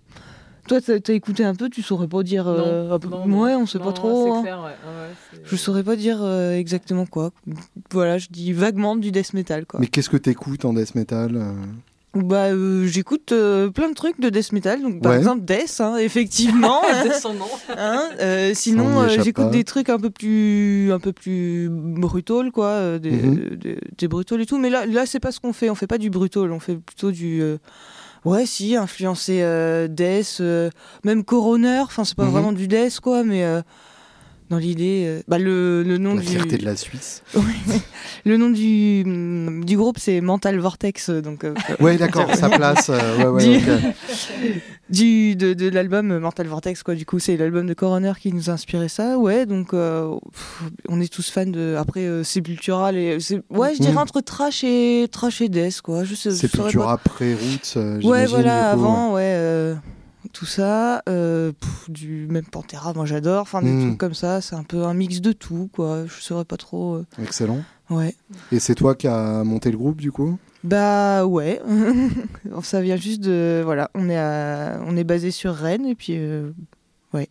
Toi, t'as as écouté un peu, tu saurais pas dire. euh, un peu- ouais, on sait pas trop. hein. Je saurais pas dire euh, exactement quoi. Voilà, je dis vaguement du death metal, quoi. Mais qu'est-ce que t'écoutes en death metal euh? Bah, euh, j'écoute euh, plein de trucs de death metal. Donc, par Ouais. exemple, death, hein, effectivement. son nom. Hein, euh, sinon, euh, j'écoute des trucs un peu plus, un peu plus brutal, quoi, euh, des, Mhm. des, des brutal et tout. Mais là, là, c'est pas ce qu'on fait. On fait pas du brutal. On fait plutôt du, euh, ouais, si, influencé euh, death, euh, même coroner. Enfin, c'est pas Mhm. vraiment du death, quoi, mais euh, dans l'idée, euh, bah, le, le nom La du, fierté de la Suisse. Ouais. le nom du, mm, du groupe, c'est Mental Vortex, donc. euh, Ouais, d'accord, sa place. euh, ouais, ouais, Du- ok. du de, de l'album Mental Vortex quoi du coup c'est l'album de Coroner qui nous a inspiré ça ouais donc euh, pff, on est tous fans de après euh, Sepultura et ouais je dirais Mhm. entre trash et trash et death quoi euh, pas. ouais j'imagine, voilà du coup, avant ouais euh, tout ça euh, pff, du même Pantera moi j'adore enfin des Mhm. trucs comme ça c'est un peu un mix de tout quoi je saurais pas trop euh. Excellent. ouais Et c'est toi qui as monté le groupe, du coup? Bah ouais, ça vient juste de voilà, on est à- on est basé sur Rennes et puis euh, ouais,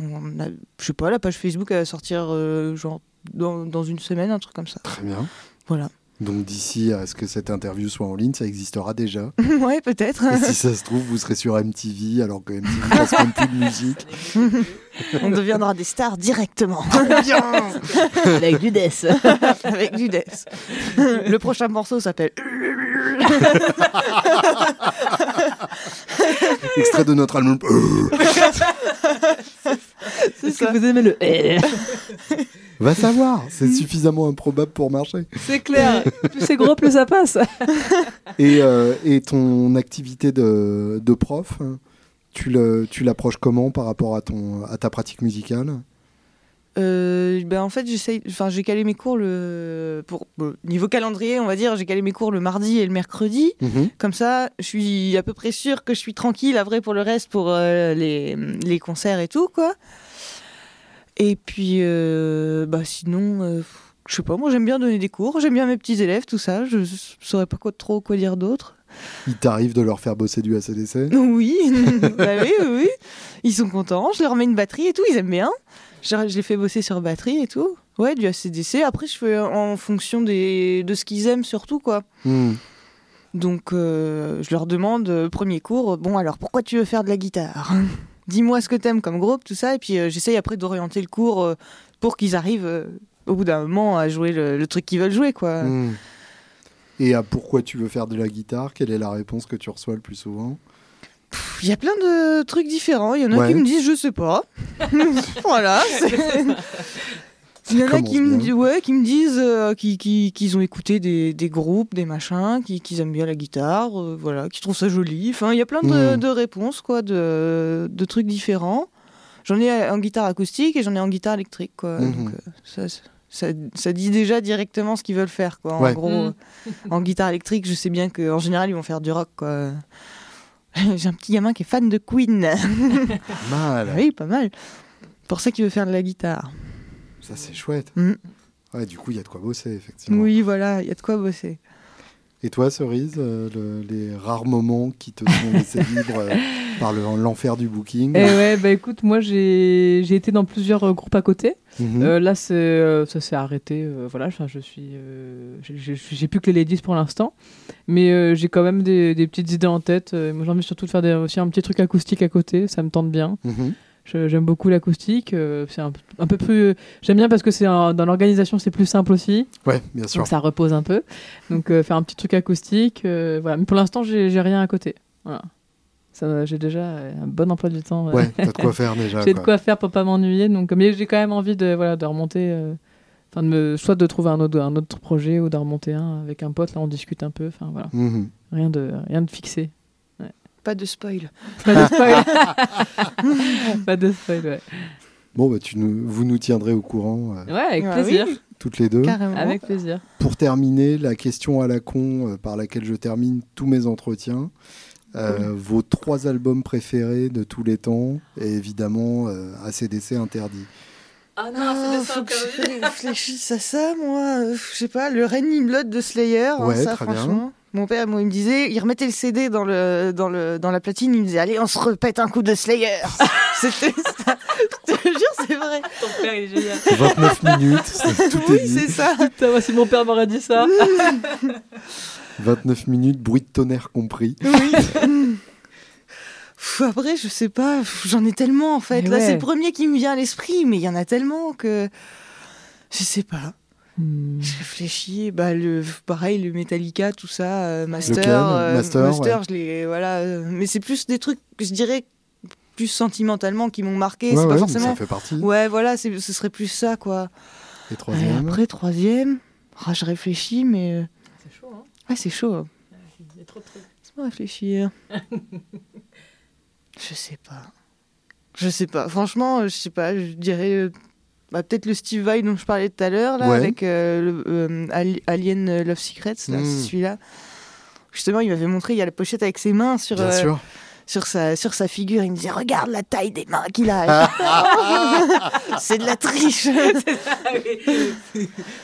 on a, je sais pas, la page Facebook elle va sortir genre dans, dans une semaine un truc comme ça. Très bien. Voilà. Donc d'ici à ce que cette interview soit en ligne, ça existera déjà. ouais peut-être. Et si ça se trouve, vous serez sur MTV, alors que MTV passe même plus de musique. on deviendra des stars directement Avec du death. avec du death. Le prochain morceau s'appelle. Extrait de notre album. C'est ça. que vous aimez le Va savoir, c'est suffisamment improbable pour marcher. C'est clair. Plus c'est gros, plus ça passe. Et, euh, et ton activité de, de prof, tu le- tu l'approches comment par rapport à, ton, à ta pratique musicale? Euh, ben en fait, j'essaye. Enfin, j'ai calé mes cours le pour bon, niveau calendrier, on va dire. J'ai calé mes cours le mardi et le mercredi. Mhm. Comme ça, je suis à peu près sûre que je suis tranquille. Après, pour le reste, pour euh, les, les concerts et tout, quoi. Et puis, euh, bah sinon, je sais pas. Moi, j'aime bien donner des cours. J'aime bien mes petits élèves, tout ça. Je saurais pas quoi trop quoi dire d'autre. Il t'arrive de leur faire bosser du ACDC Oui, bah oui, oui, oui. Ils sont contents. Je leur mets une batterie et tout. Ils aiment bien. Je, les fais bosser sur batterie et tout. Ouais, du ACDC. Après, je fais en fonction des, de ce qu'ils aiment surtout, quoi. Hmm. Donc, euh, je leur demande, euh, premier cours, bon, alors pourquoi tu veux faire de la guitare? Dis-moi ce que t'aimes comme groupe, tout ça. Et puis, euh, j'essaye après d'orienter le cours euh, pour qu'ils arrivent euh, au bout d'un moment à jouer le, le truc qu'ils veulent jouer, quoi. Hmm. Et à pourquoi tu veux faire de la guitare? Quelle est la réponse que tu reçois le plus souvent? Il y a plein de trucs différents. Il y en a Ouais. qui me disent, je sais pas. voilà. c'est- Il y en a qui me, disent- ouais, qui me disent euh, qui- qui- qu'ils ont écouté des, des groupes, des machins, qui, qu'ils aiment bien la guitare, euh, voilà, qui trouvent ça joli. Enfin, il y a plein de, Mm. de réponses, quoi, de, de trucs différents. J'en ai en guitare acoustique et j'en ai en guitare électrique, quoi. Donc, euh, ça, ça, ça dit déjà directement ce qu'ils veulent faire, quoi. En Ouais. gros, Mm. euh, en guitare électrique, je sais bien qu'en général, ils vont faire du rock, quoi. J'ai un petit gamin qui est fan de Queen. Mal. oui, pas mal. Pour ça qu'il veut faire de la guitare. Ça, c'est chouette. Mm. Ouais, du coup, il y a de quoi bosser, effectivement. Oui, voilà, il y a de quoi bosser. Et toi, Cerise, euh, le- les rares moments qui te sont laissés libres euh, par le- l'enfer du booking Et ouais, bah écoute, moi j'ai été dans plusieurs euh, groupes à côté. Mhm. Euh, là, ça s'est arrêté. voilà, je suis, j'ai- plus que les ladies pour l'instant, mais j'ai quand même des, des petites idées en tête. Moi, j'ai envie surtout de faire des- aussi un petit truc acoustique à côté. Ça me tente bien. Mhm. Je- J'aime beaucoup l'acoustique. euh, c'est un, un peu plus. J'aime bien parce que c'est dans l'organisation, c'est plus simple aussi. Ouais, bien sûr. Donc ça repose un peu. Donc euh, faire un petit truc acoustique. euh, voilà. Mais pour l'instant, j'ai rien à côté. Voilà. J'ai déjà un bon emploi du temps. Ouais, t'as de quoi faire déjà. j'ai de quoi. faire pour pas m'ennuyer. Donc, mais j'ai quand même envie de, voilà, de remonter. euh, Enfin, de me, soit de trouver un autre, un autre projet ou d'en remonter un avec un pote. Là, on discute un peu. Enfin, voilà. Mhm. Rien de, rien de fixé. Pas de spoil. Pas de spoil. pas de spoil, ouais. Bon, bah, tu nous, vous nous tiendrez au courant, euh, Ouais, avec Ah plaisir. oui. toutes les deux. Carrément. Avec plaisir. Pour terminer, la question à la con euh, par laquelle je termine tous mes entretiens. Euh, vos trois albums préférés de tous les temps et évidemment euh, ACDC interdit. Ah Ah, faut que je réfléchisse à ça, moi. Je sais pas, le Raining Blood de Slayer, hein, Ouais, ça, très bien. Mon père, moi, il me disait, il remettait le CD dans, le, dans, le, dans la platine, il me disait, allez, on se repète un coup de Slayer. C'était ça. Je te jure, c'est vrai. Ton père, il est génial. 29 minutes, c'est- tout Oui, c'est ça. Putain, moi, si mon père m'aurait dit ça. 29 minutes, bruit de tonnerre compris. Oui. Après, je sais pas, j'en ai tellement en fait. Mais Là, ouais. c'est le premier qui me vient à l'esprit, mais il y en a tellement que. Je sais pas. Hmm. Je réfléchis. Bah, le, pareil, le Metallica, tout ça, euh, Master. Lequel Master, ouais. je l'ai. Voilà. euh, mais c'est plus des trucs que je dirais plus sentimentalement qui m'ont marqué. Ouais, c'est ouais, pas forcément. ça fait partie. Ouais, voilà, c'est- ce serait plus ça, quoi. Et Et troisième. après, troisième. Ah, je réfléchis, mais. euh, C'est chaud, hein. Ouais, c'est chaud. hein. Il y a trop de trucs. Laisse-moi réfléchir. je sais pas. Je sais pas. Franchement, je sais pas. Je dirais euh, bah, peut-être le Steve Vai dont je parlais tout à l'heure, là, Ouais. avec euh, le, euh, Ali- Alien Love Secrets, là, Mm. c'est celui-là. Justement, il m'avait montré, il y a la pochette avec ses mains sur, Bien euh, sûr. Sur, sa, sur sa figure. Il me disait Regarde la taille des mains qu'il a. c'est de la triche.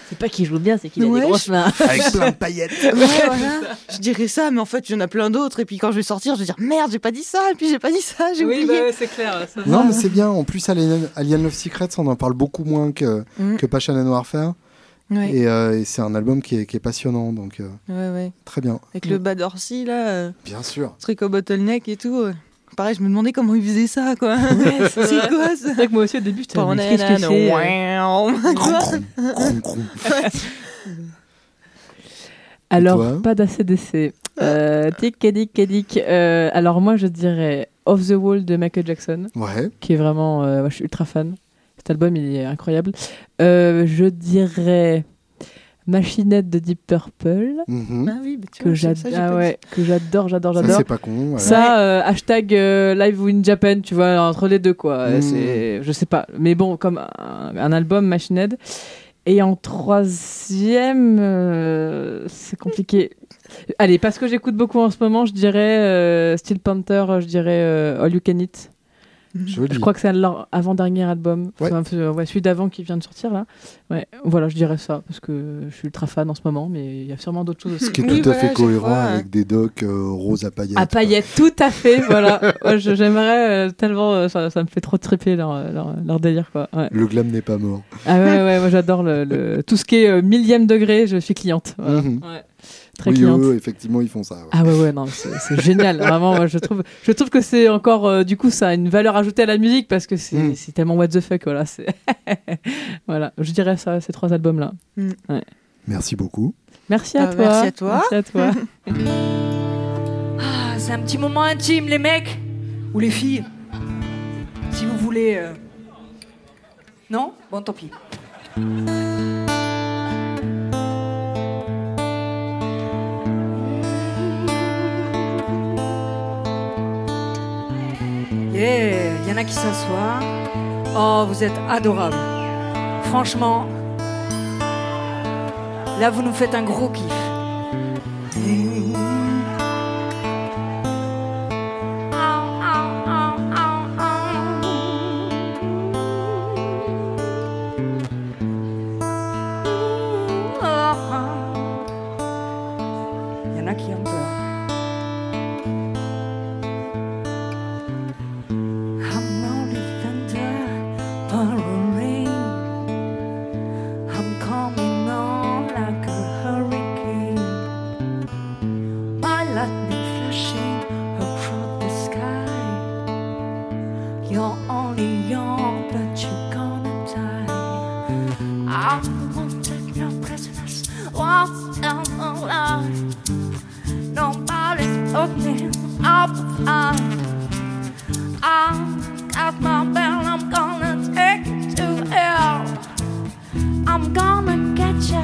C'est pas qu'il joue bien, c'est qu'il a Ouais, des grosses mains. Avec plein de paillettes. Ouais, voilà. Je dirais ça, mais en fait, il y en a plein d'autres. Et puis quand je vais sortir, je vais dire Merde, j'ai pas dit ça. Et puis j'ai pas dit ça, j'ai Oui, oublié. bah, c'est clair. ça. Non, mais c'est bien. En plus, Alien, Alien Love Secrets, on en parle beaucoup moins que, Mm. que Passion and Warfare. Ouais. Et, euh, et c'est un album qui est, qui est passionnant. Donc, euh, Ouais, ouais. très bien. Avec le bas d'Orsi, là, euh, Bien sûr. truc au bottleneck et tout. euh. Pareil, je me demandais comment il faisait ça, quoi. c'est quoi ça C'est vrai que moi aussi, au début, j'étais crom. Alors, pas d'ACDC. Euh, tic, dic, dic. Euh, alors, moi, je dirais Off the Wall de Michael Jackson, Ouais. qui est vraiment. euh, moi, je suis ultra fan. Cet album, il est incroyable. Euh, je dirais Machinette de Deep Purple, Mhm. Ah oui, bah, tu que vois, ça, j'ad- ça, j'ai ah ouais, que j'adore, j'adore, Ça, j'adore. c'est pas con. ouais. Ça, euh, hashtag euh, live in Japan, tu vois, entre les deux, quoi. Mm. C'est, je sais pas. Mais bon, comme un, un album, Machine Head. Et en troisième, euh, c'est compliqué. Allez, parce que j'écoute beaucoup en ce moment, je dirais euh, Steel Panther, je dirais euh, All You Can Eat. Joli. Je crois que c'est leur avant-dernier album. Ouais. Enfin, euh, ouais, celui d'avant qui vient de sortir, là. Ouais, voilà, je dirais ça, parce que je suis ultra fan en ce moment, mais il y a sûrement d'autres choses aussi. Ce qui est Oui, tout à voilà, fait cohérent avec des docs euh, roses à paillettes. À paillettes, tout à fait, voilà. Ouais, je- J'aimerais euh, tellement, euh, ça, ça me fait trop triper leur, leur, leur délire, quoi. Ouais. Le glam n'est pas mort. Ah ouais, ouais, moi j'adore le, le- tout ce qui est euh, millième degré, je suis cliente. Voilà. Mhm. Ouais. Très oui, cliente. eux, effectivement, ils font ça. ouais. Ah ouais, ouais, non, c'est génial. Vraiment, moi, je trouve, je trouve que c'est encore, euh, du coup, ça a une valeur ajoutée à la musique parce que c'est Mm. c'est tellement what the fuck, voilà. voilà, je dirais ça, ces trois albums-là. Merci beaucoup. Merci à Ah, toi. merci à toi. Merci à toi. Ah, c'est un petit moment intime, les mecs ou les filles. Si vous voulez. euh. Non? Bon, tant pis. Yeah, il y en a qui s'assoient. Oh, vous êtes adorables. Franchement, là, vous nous faites un gros kiff. You're only young, but you're gonna die. I won't take no prisoners. Walk down the line. Nobody's opening up the line. I got my bell, I'm gonna take it to hell. I'm gonna get ya,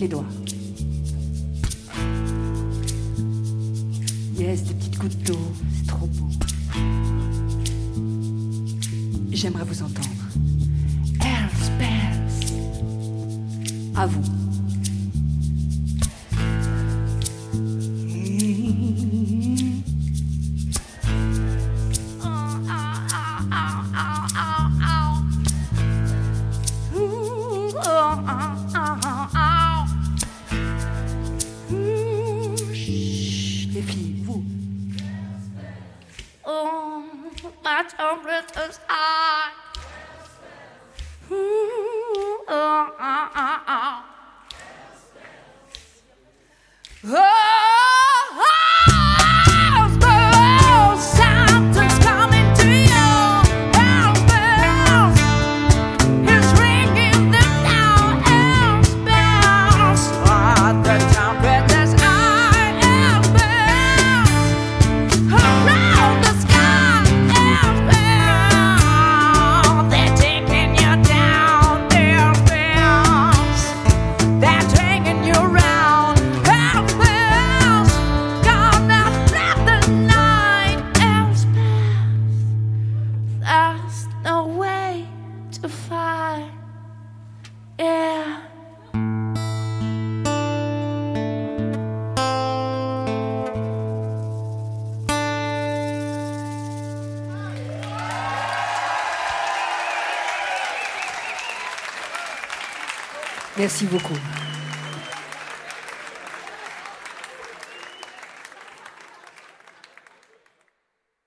les doigts. Yes, des petites gouttes d'eau, c'est trop beau. J'aimerais vous entendre. Hells, bells. À vous. Merci beaucoup.